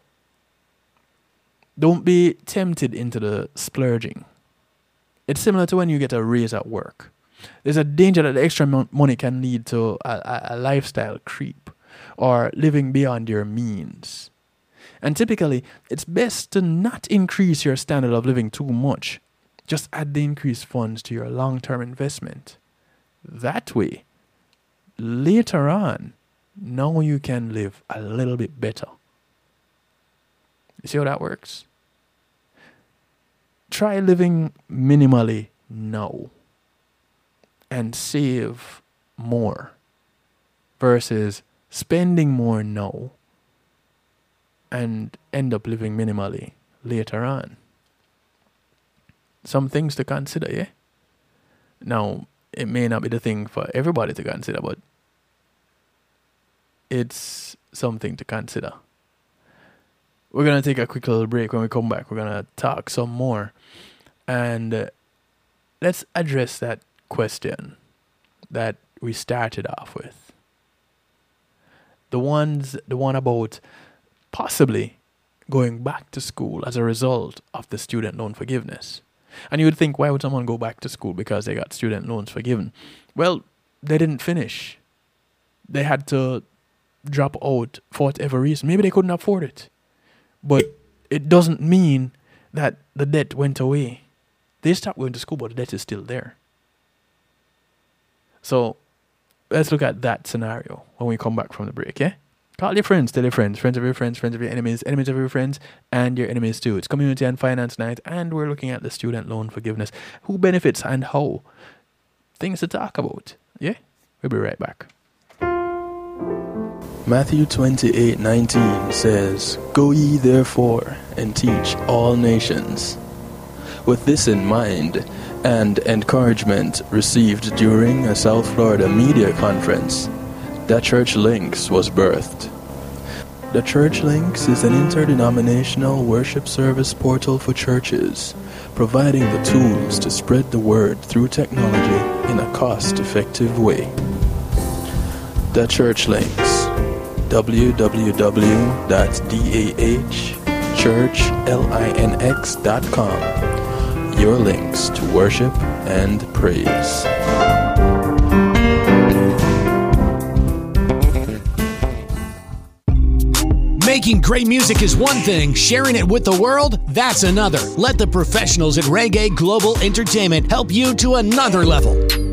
don't be tempted into the splurging. It's similar to when you get a raise at work. There's a danger that the extra money can lead to a, a, lifestyle creep or living beyond your means. And typically, it's best to not increase your standard of living too much. Just add the increased funds to your long term investment. That way, later on, now you can live a little bit better. You see how that works? Try living minimally now and save more versus spending more now and end up living minimally later on. Some things to consider, yeah? Now, it may not be the thing for everybody to consider, but it's something to consider. We're going to take a quick little break. When we come back, we're going to talk some more. And uh, let's address that question that we started off with. The ones the one about possibly going back to school as a result of the student loan forgiveness. And you would think, why would someone go back to school because they got student loans forgiven? Well, they didn't finish. They had to drop out for whatever reason. Maybe they couldn't afford it. But it doesn't mean that the debt went away. They stopped going to school, but the debt is still there. So let's look at that scenario when we come back from the break, yeah? Call your friends, tell your friends, friends of your friends, friends of your enemies, enemies of your friends, and your enemies too. It's Community and Finance Night, and we're looking at the student loan forgiveness. Who benefits and how? Things to talk about. Yeah? We'll be right back. Matthew 28 19 says, Go ye therefore and teach all nations. With this in mind, and encouragement received during a South Florida media conference, the Church Links was birthed. The Church Links is an interdenominational worship service portal for churches, providing the tools to spread the word through technology in a cost effective way. The Church Links www.dahchurchlinx.com Your links to worship and praise. Making great music is one thing, sharing it with the world, that's another. Let the professionals at Reggae Global Entertainment help you to another level.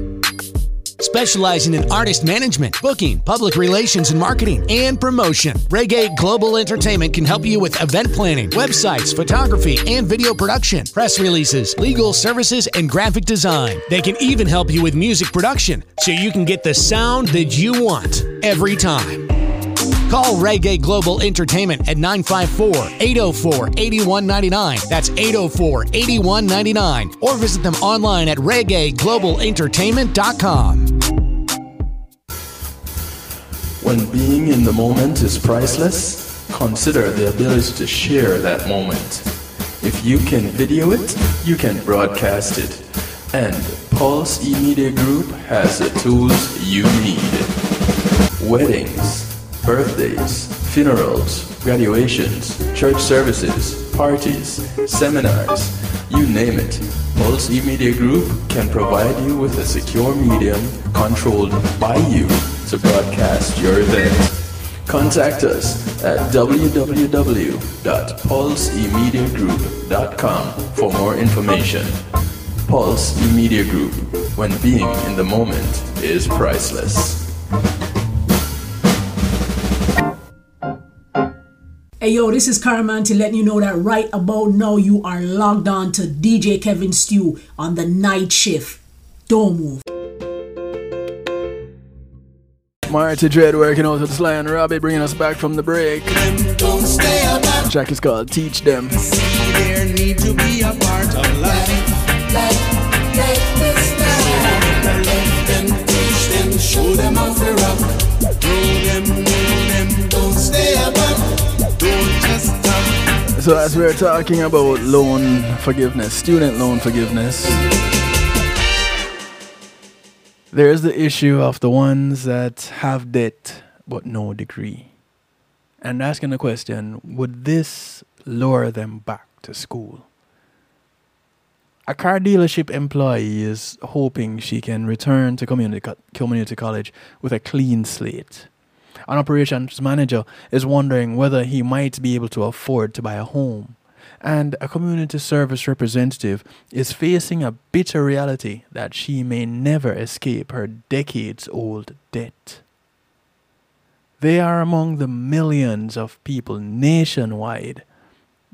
Specializing in artist management, booking, public relations and marketing, and promotion, Reggae Global Entertainment can help you with event planning, websites, photography, and video production, press releases, legal services, and graphic design. They can even help you with music production so you can get the sound that you want every time. Call Reggae Global Entertainment at 954 804 8199. That's 804 8199. Or visit them online at reggaeglobalentertainment.com. When being in the moment is priceless, consider the ability to share that moment. If you can video it, you can broadcast it. And Pulsey Media Group has the tools you need. Weddings, birthdays, funerals, graduations, church services, parties, seminars, you name it. Pulsey Media Group can provide you with a secure medium controlled by you to broadcast your event. Contact us at www.pulseemediagroup.com for more information. Pulsey Media Group, when being in the moment is priceless. Hey yo, this is Caraman to let you know that right about now you are logged on to DJ Kevin Stew on the night shift. Don't move. Marty Dread working out with Sly and Robbie bringing us back from the break. The track is called Teach Them. There need to be a part of life. Show them how to rock. So, as we're talking about loan forgiveness, student loan forgiveness, there's the issue of the ones that have debt but no degree. And asking the question would this lure them back to school? A car dealership employee is hoping she can return to community, co- community college with a clean slate. An operations manager is wondering whether he might be able to afford to buy a home. And a community service representative is facing a bitter reality that she may never escape her decades old debt. They are among the millions of people nationwide,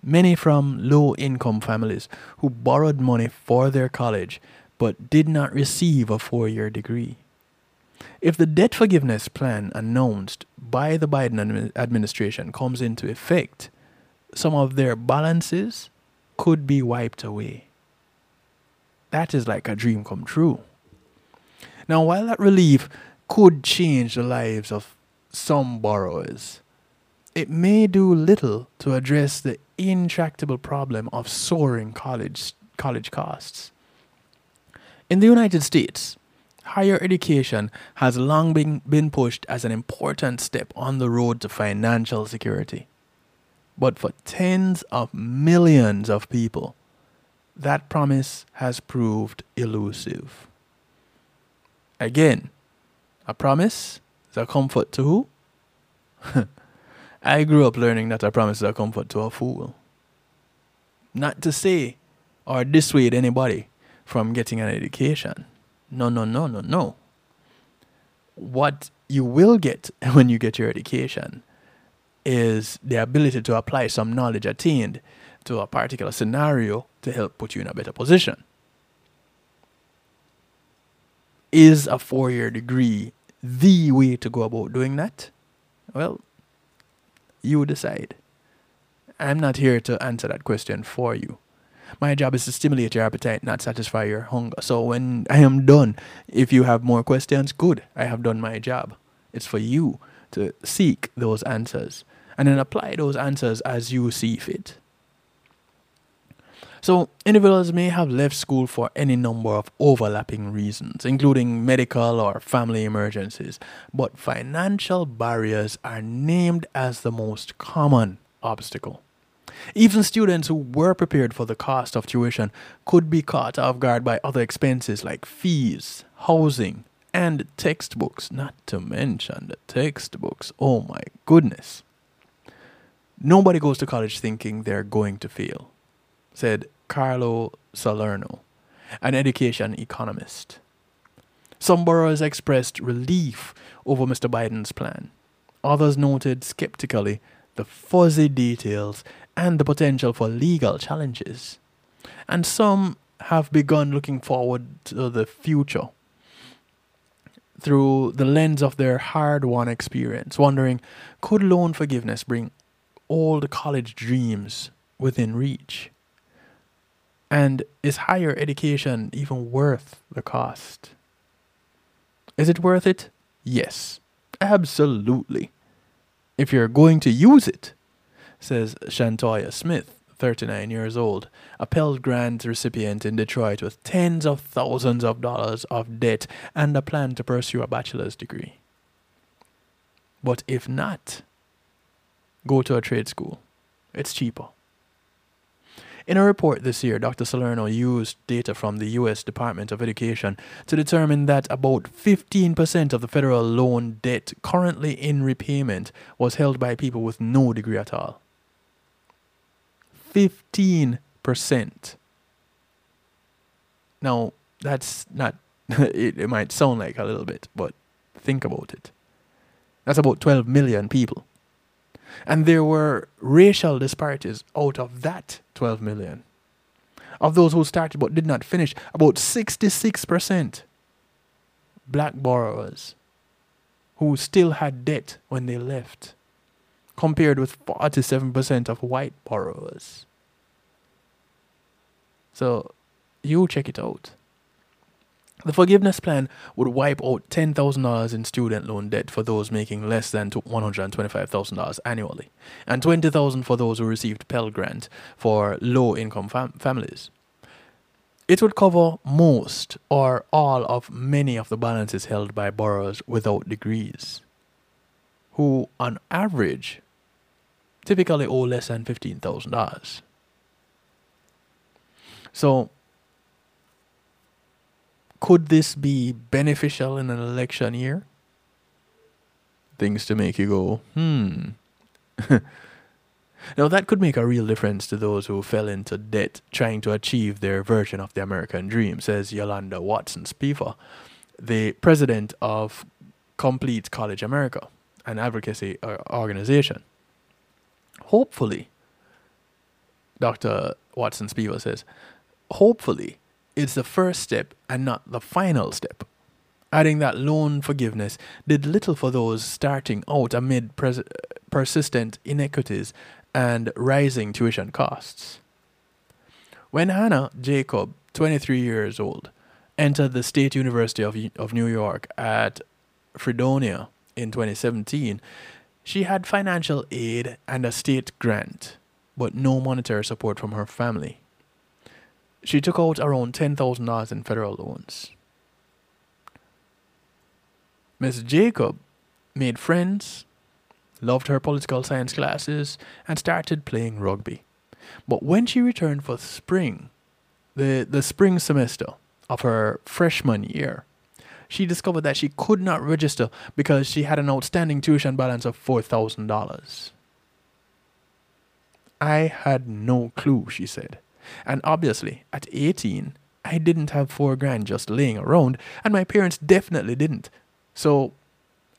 many from low income families who borrowed money for their college but did not receive a four year degree. If the debt forgiveness plan announced by the Biden administration comes into effect, some of their balances could be wiped away. That is like a dream come true. Now, while that relief could change the lives of some borrowers, it may do little to address the intractable problem of soaring college, college costs. In the United States, higher education has long been, been pushed as an important step on the road to financial security. But for tens of millions of people, that promise has proved elusive. Again, a promise is a comfort to who? I grew up learning that a promise is a comfort to a fool. Not to say or dissuade anybody from getting an education. No, no, no, no, no. What you will get when you get your education is the ability to apply some knowledge attained to a particular scenario to help put you in a better position. Is a four year degree the way to go about doing that? Well, you decide. I'm not here to answer that question for you. My job is to stimulate your appetite, not satisfy your hunger. So when I am done, if you have more questions, good. I have done my job. It's for you to seek those answers and then apply those answers as you see fit. So, individuals may have left school for any number of overlapping reasons, including medical or family emergencies, but financial barriers are named as the most common obstacle. Even students who were prepared for the cost of tuition could be caught off guard by other expenses like fees, housing, and textbooks, not to mention the textbooks. Oh my goodness. Nobody goes to college thinking they're going to fail, said Carlo Salerno, an education economist. Some borrowers expressed relief over Mr. Biden's plan. Others noted skeptically the fuzzy details and the potential for legal challenges. And some have begun looking forward to the future through the lens of their hard won experience, wondering could loan forgiveness bring the college dreams within reach? And is higher education even worth the cost? Is it worth it? Yes, absolutely. If you're going to use it, says Shantoya Smith, 39 years old, a Pell Grant recipient in Detroit with tens of thousands of dollars of debt and a plan to pursue a bachelor's degree. But if not, go to a trade school. It's cheaper. In a report this year, Dr. Salerno used data from the U.S. Department of Education to determine that about 15% of the federal loan debt currently in repayment was held by people with no degree at all. 15%. Now, that's not, it, it might sound like a little bit, but think about it. That's about 12 million people. And there were racial disparities out of that 12 million. Of those who started but did not finish, about 66% black borrowers who still had debt when they left, compared with 47% of white borrowers. So you check it out. The forgiveness plan would wipe out $10,000 in student loan debt for those making less than $125,000 annually, and $20,000 for those who received Pell Grant for low income fam- families. It would cover most or all of many of the balances held by borrowers without degrees, who, on average, typically owe less than $15,000. So, could this be beneficial in an election year? Things to make you go, hmm. now, that could make a real difference to those who fell into debt trying to achieve their version of the American dream, says Yolanda Watson Spiva, the president of Complete College America, an advocacy uh, organization. Hopefully, Dr. Watson Spiva says, hopefully, it's the first step and not the final step. Adding that loan forgiveness did little for those starting out amid pres- persistent inequities and rising tuition costs. When Hannah Jacob, 23 years old, entered the State University of, of New York at Fredonia in 2017, she had financial aid and a state grant, but no monetary support from her family. She took out around $10,000 in federal loans. Miss Jacob made friends, loved her political science classes, and started playing rugby. But when she returned for spring, the, the spring semester of her freshman year, she discovered that she could not register because she had an outstanding tuition balance of $4,000. I had no clue, she said. And obviously, at 18, I didn't have four grand just laying around, and my parents definitely didn't. So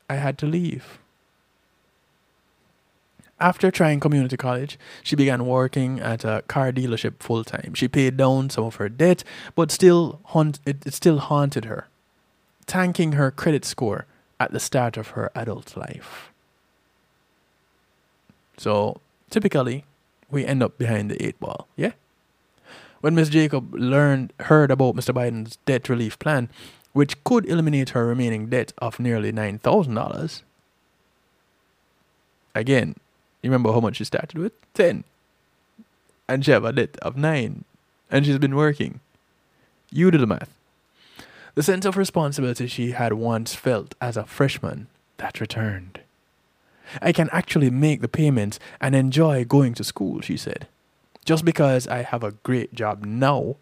I had to leave. After trying community college, she began working at a car dealership full time. She paid down some of her debt, but still haunt, it, it still haunted her, tanking her credit score at the start of her adult life. So typically, we end up behind the eight ball. Yeah. When Miss Jacob learned heard about Mr. Biden's debt relief plan, which could eliminate her remaining debt of nearly nine thousand dollars. Again, You remember how much she started with? 10. And she have a debt of 9. And she's been working. You do the math. The sense of responsibility she had once felt as a freshman that returned. I can actually make the payments and enjoy going to school, she said. Just because I have a great job now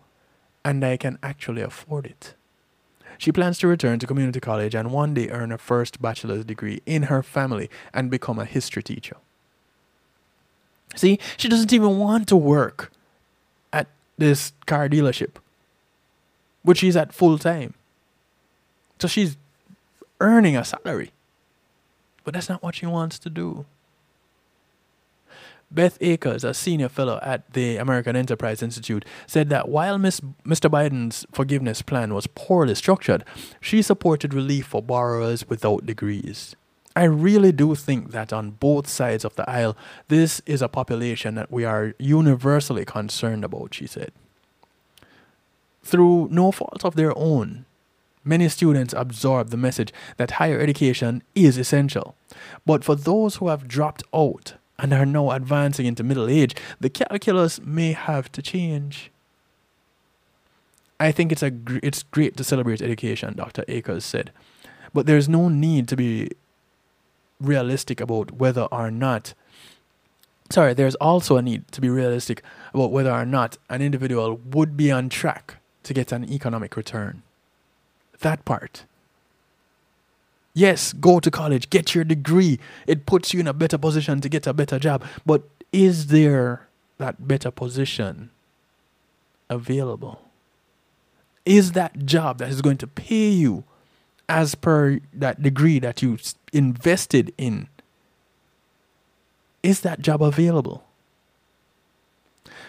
and I can actually afford it. She plans to return to community college and one day earn her first bachelor's degree in her family and become a history teacher. See, she doesn't even want to work at this car dealership, but she's at full time. So she's earning a salary. But that's not what she wants to do. Beth Akers, a senior fellow at the American Enterprise Institute, said that while Ms. Mr. Biden's forgiveness plan was poorly structured, she supported relief for borrowers without degrees. I really do think that on both sides of the aisle, this is a population that we are universally concerned about, she said. Through no fault of their own, many students absorb the message that higher education is essential. But for those who have dropped out and are now advancing into middle age, the calculus may have to change. I think it's a gr- it's great to celebrate education, Dr. Akers said, but there's no need to be realistic about whether or not sorry, there's also a need to be realistic about whether or not an individual would be on track to get an economic return. That part. Yes, go to college, get your degree. It puts you in a better position to get a better job. But is there that better position available? Is that job that is going to pay you as per that degree that you invested in? Is that job available?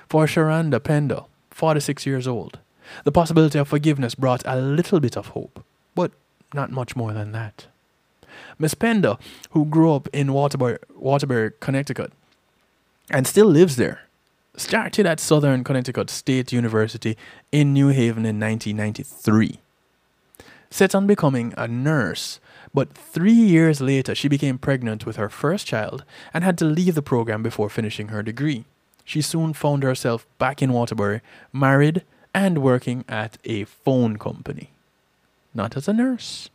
For Sharanda Pendo, 46 years old, the possibility of forgiveness brought a little bit of hope, but not much more than that. Miss Pendo, who grew up in Waterbury, Waterbury, Connecticut, and still lives there, started at Southern Connecticut State University in New Haven in 1993. Set on becoming a nurse, but three years later she became pregnant with her first child and had to leave the program before finishing her degree. She soon found herself back in Waterbury, married and working at a phone company. Not as a nurse.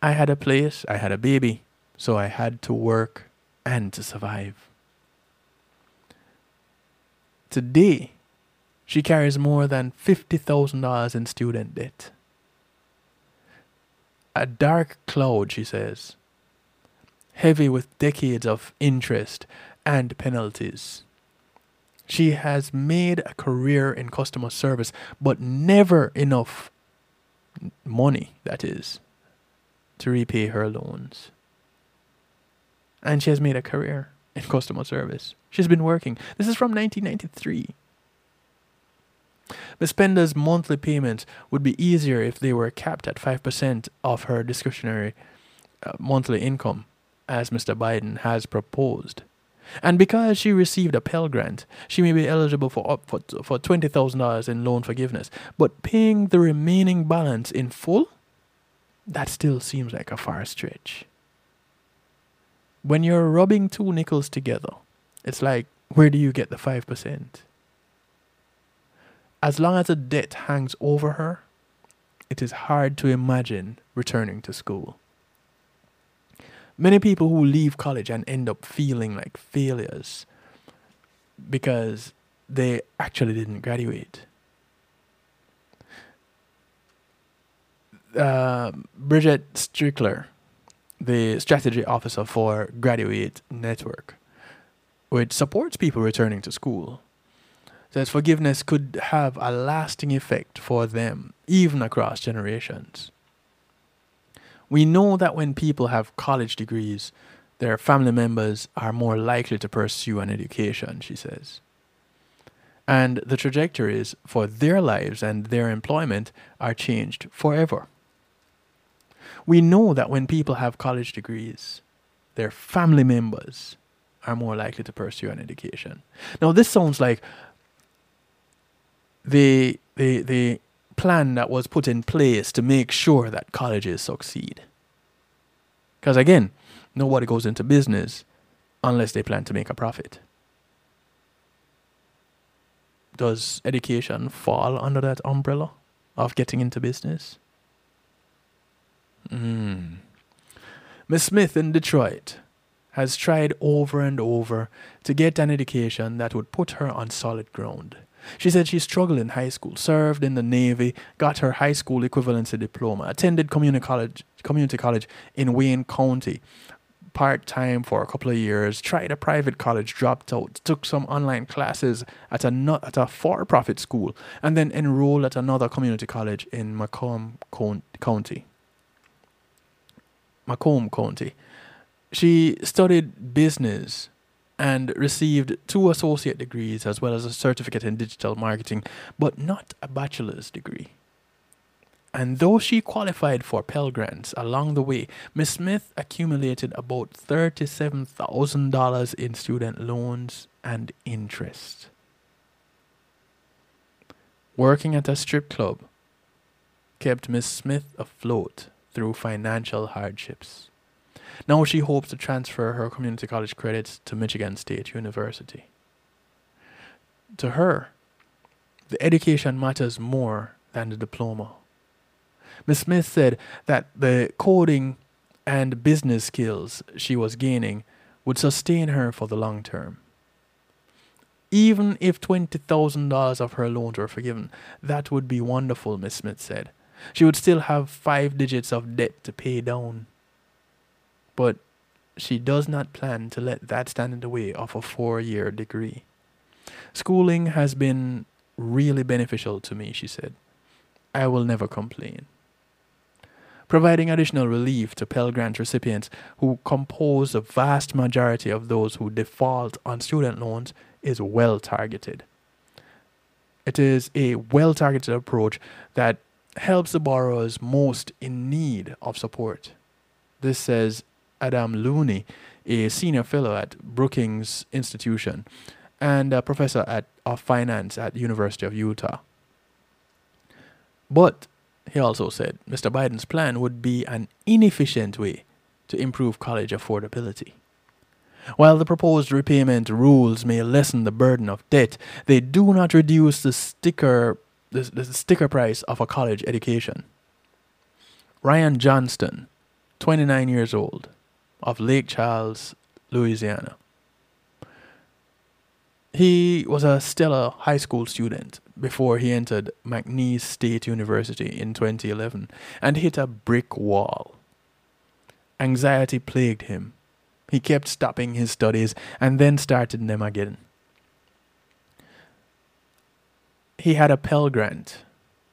I had a place, I had a baby, so I had to work and to survive. Today, she carries more than $50,000 in student debt. A dark cloud, she says, heavy with decades of interest and penalties. She has made a career in customer service, but never enough money, that is, to repay her loans. And she has made a career in customer service. She's been working. This is from 1993. Ms. Penda's monthly payments would be easier if they were capped at 5% of her discretionary uh, monthly income, as Mr. Biden has proposed. And because she received a Pell Grant, she may be eligible for up for, for $20,000 in loan forgiveness. But paying the remaining balance in full? That still seems like a far stretch. When you're rubbing two nickels together, it's like, where do you get the 5%? As long as a debt hangs over her, it is hard to imagine returning to school. Many people who leave college and end up feeling like failures because they actually didn't graduate. Uh, Bridget Strickler, the strategy officer for Graduate Network, which supports people returning to school, says forgiveness could have a lasting effect for them, even across generations. We know that when people have college degrees, their family members are more likely to pursue an education, she says. And the trajectories for their lives and their employment are changed forever. We know that when people have college degrees, their family members are more likely to pursue an education. Now, this sounds like the, the, the plan that was put in place to make sure that colleges succeed. Because again, nobody goes into business unless they plan to make a profit. Does education fall under that umbrella of getting into business? Mm. Miss Smith in Detroit has tried over and over to get an education that would put her on solid ground. She said she struggled in high school, served in the Navy, got her high school equivalency diploma, attended community college, community college in Wayne County, part time for a couple of years, tried a private college, dropped out, took some online classes at a at a for profit school, and then enrolled at another community college in Macomb County. Macomb County. She studied business and received two associate degrees as well as a certificate in digital marketing, but not a bachelor's degree. And though she qualified for Pell Grants along the way, Miss Smith accumulated about $37,000 in student loans and interest. Working at a strip club kept Miss Smith afloat through financial hardships. Now she hopes to transfer her community college credits to Michigan State University. To her, the education matters more than the diploma. Ms. Smith said that the coding and business skills she was gaining would sustain her for the long term. Even if $20,000 of her loans were forgiven, that would be wonderful, Miss Smith said. She would still have five digits of debt to pay down. But she does not plan to let that stand in the way of a four year degree. Schooling has been really beneficial to me, she said. I will never complain providing additional relief to Pell Grant recipients who compose the vast majority of those who default on student loans is well targeted. It is a well targeted approach that helps the borrowers most in need of support. This says Adam Looney, a senior fellow at Brookings Institution and a professor at, of finance at University of Utah. But he also said Mr. Biden's plan would be an inefficient way to improve college affordability. While the proposed repayment rules may lessen the burden of debt, they do not reduce the sticker, the, the sticker price of a college education. Ryan Johnston, 29 years old, of Lake Charles, Louisiana. He was a stellar high school student before he entered McNeese State University in 2011 and hit a brick wall. Anxiety plagued him. He kept stopping his studies and then started them again. He had a Pell Grant,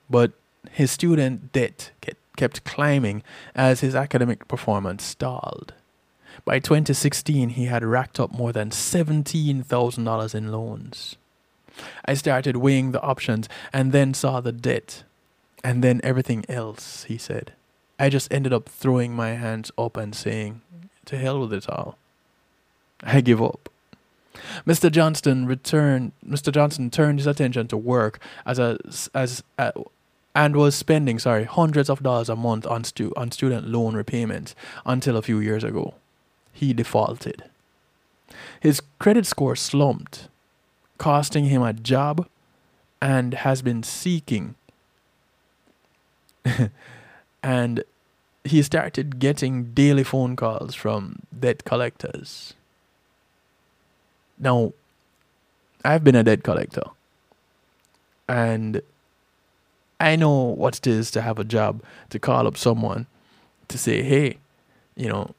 but his student debt kept climbing as his academic performance stalled. By 2016, he had racked up more than $17,000 in loans. I started weighing the options and then saw the debt and then everything else, he said. I just ended up throwing my hands up and saying, To hell with it all. I give up. Mr. Johnston returned. Mr. Johnson turned his attention to work as a as a, and was spending sorry hundreds of dollars a month on stu- on student loan repayments until a few years ago. He defaulted. His credit score slumped costing him a job and has been seeking. and he started getting daily phone calls from debt collectors. Now, I've been a debt collector. And I know what it is to have a job, to call up someone to say, hey, you know,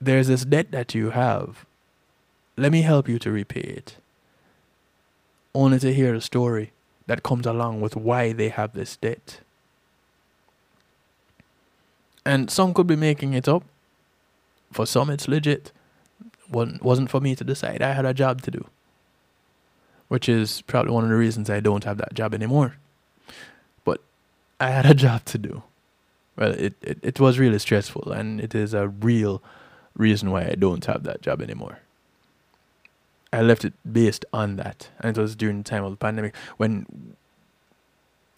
there's this debt that you have. Let me help you to repay it only to hear a story that comes along with why they have this debt. And some could be making it up. For some, it's legit. One wasn't for me to decide. I had a job to do, which is probably one of the reasons I don't have that job anymore. But I had a job to do. Well, it, it, it was really stressful, and it is a real reason why I don't have that job anymore. I left it based on that. And it was during the time of the pandemic when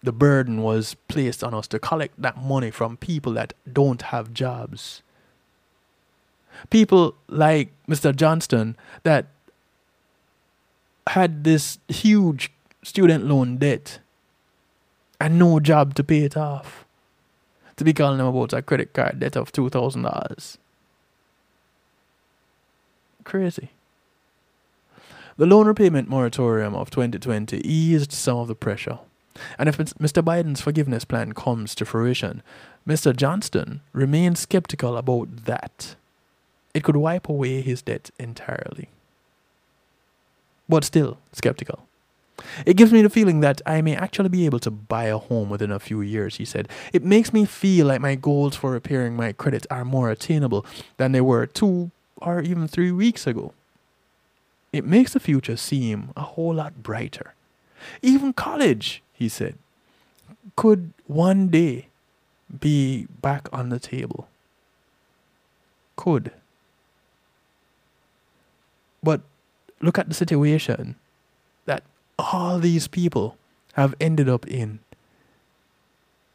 the burden was placed on us to collect that money from people that don't have jobs. People like Mr. Johnston that had this huge student loan debt and no job to pay it off. To be calling them about a credit card debt of two thousand dollars. Crazy. The loan repayment moratorium of 2020 eased some of the pressure. And if Mr. Biden's forgiveness plan comes to fruition, Mr. Johnston remains skeptical about that. It could wipe away his debt entirely. But still skeptical. It gives me the feeling that I may actually be able to buy a home within a few years, he said. It makes me feel like my goals for repairing my credit are more attainable than they were two or even three weeks ago. It makes the future seem a whole lot brighter. Even college, he said, could one day be back on the table. Could. But look at the situation that all these people have ended up in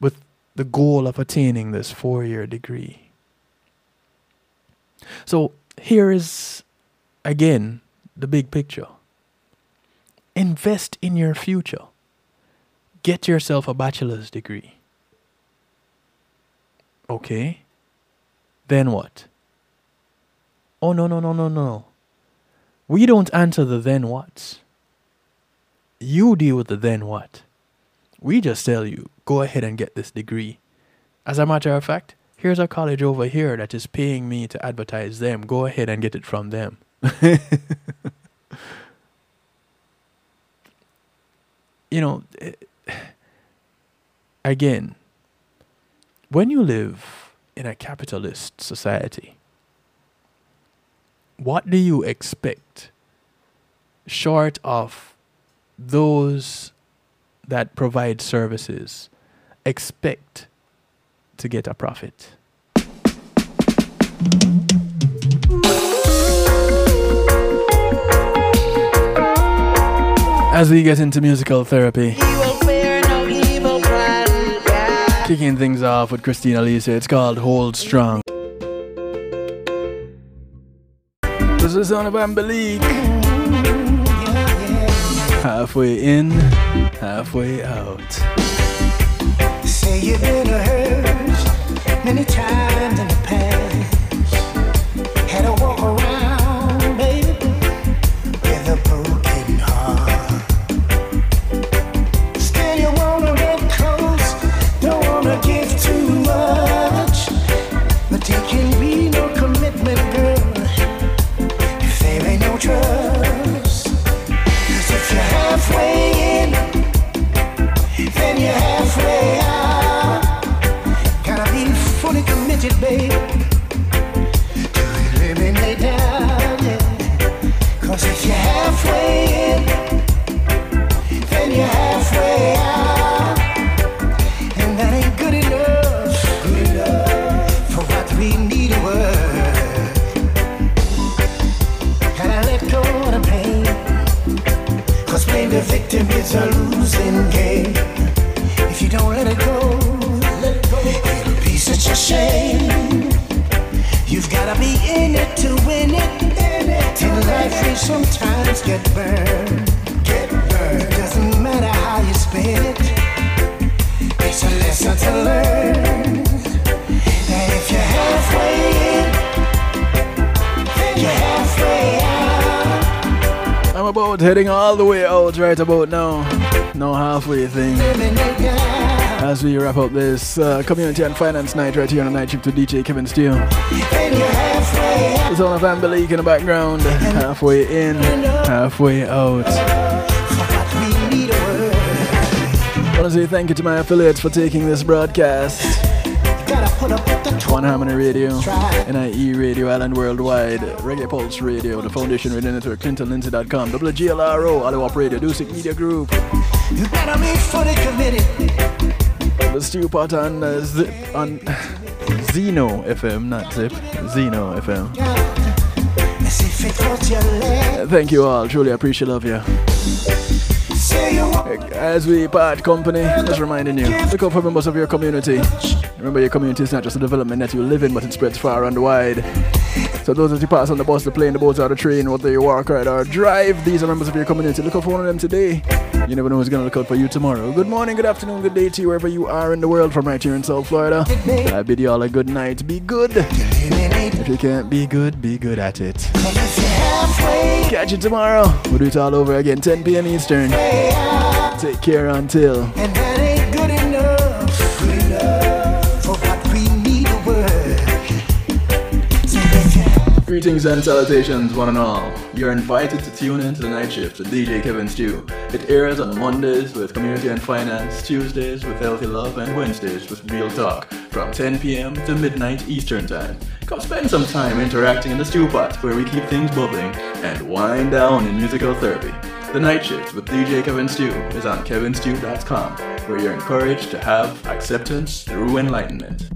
with the goal of attaining this four year degree. So here is again the big picture. Invest in your future. Get yourself a bachelor's degree. Okay. Then what? Oh, no, no, no, no, no. We don't answer the then what. You deal with the then what. We just tell you, go ahead and get this degree. As a matter of fact, here's a college over here that is paying me to advertise them. Go ahead and get it from them. you know, eh, again, when you live in a capitalist society, what do you expect short of those that provide services expect to get a profit? As we get into musical therapy, kicking things off with Christina Lisa, it's called Hold Strong. This is sound of Ambelique. Halfway in, halfway out. Say you've been hurt many times in the past. Heading all the way out right about now. No halfway thing. As we wrap up this uh, community and finance night right here on the night shift to DJ Kevin Stew. The sound of Ambelique in the background. Halfway in, halfway out. I want to say thank you to my affiliates for taking this broadcast. One Harmony Radio, NIE Radio, Island Worldwide, Reggae Pulse Radio, the Foundation Radio Network, ClintonLindsay.com, WGLRO, Ottawa Radio, Dusic Media Group. You gotta be fully committed. The Stew Pot on, uh, Zip, on Zeno FM, not Zip, Zeno FM. As if it was your leg. Thank you all, truly appreciate love you. As we part company, just reminding you, look out for members of your community. Remember, your community is not just a development that you live in, but it spreads far and wide. So those that you pass on the bus, the plane, the boat, or the train, whether you walk, ride, or drive, these are members of your community. Look out for one of them today. You never know who's gonna look out for you tomorrow. Good morning, good afternoon, good day to you wherever you are in the world from right here in South Florida. I bid you all a good night. Be good. If you can't be good, be good at it. Catch you tomorrow. We'll do it all over again, 10 p.m. Eastern. Take care until. And that ain't good enough, good enough for what we need to work. Greetings and salutations, one and all. You're invited to tune in to the night shift with DJ Kevin Stew. It airs on Mondays with Community and Finance, Tuesdays with Healthy Love, and Wednesdays with Real Talk from 10 p.m. to midnight Eastern Time. Come spend some time interacting in the stew pot where we keep things bubbling and wind down in musical therapy. The Night Shift with DJ Kevin Stew is on kevinstew.com where you're encouraged to have acceptance through enlightenment.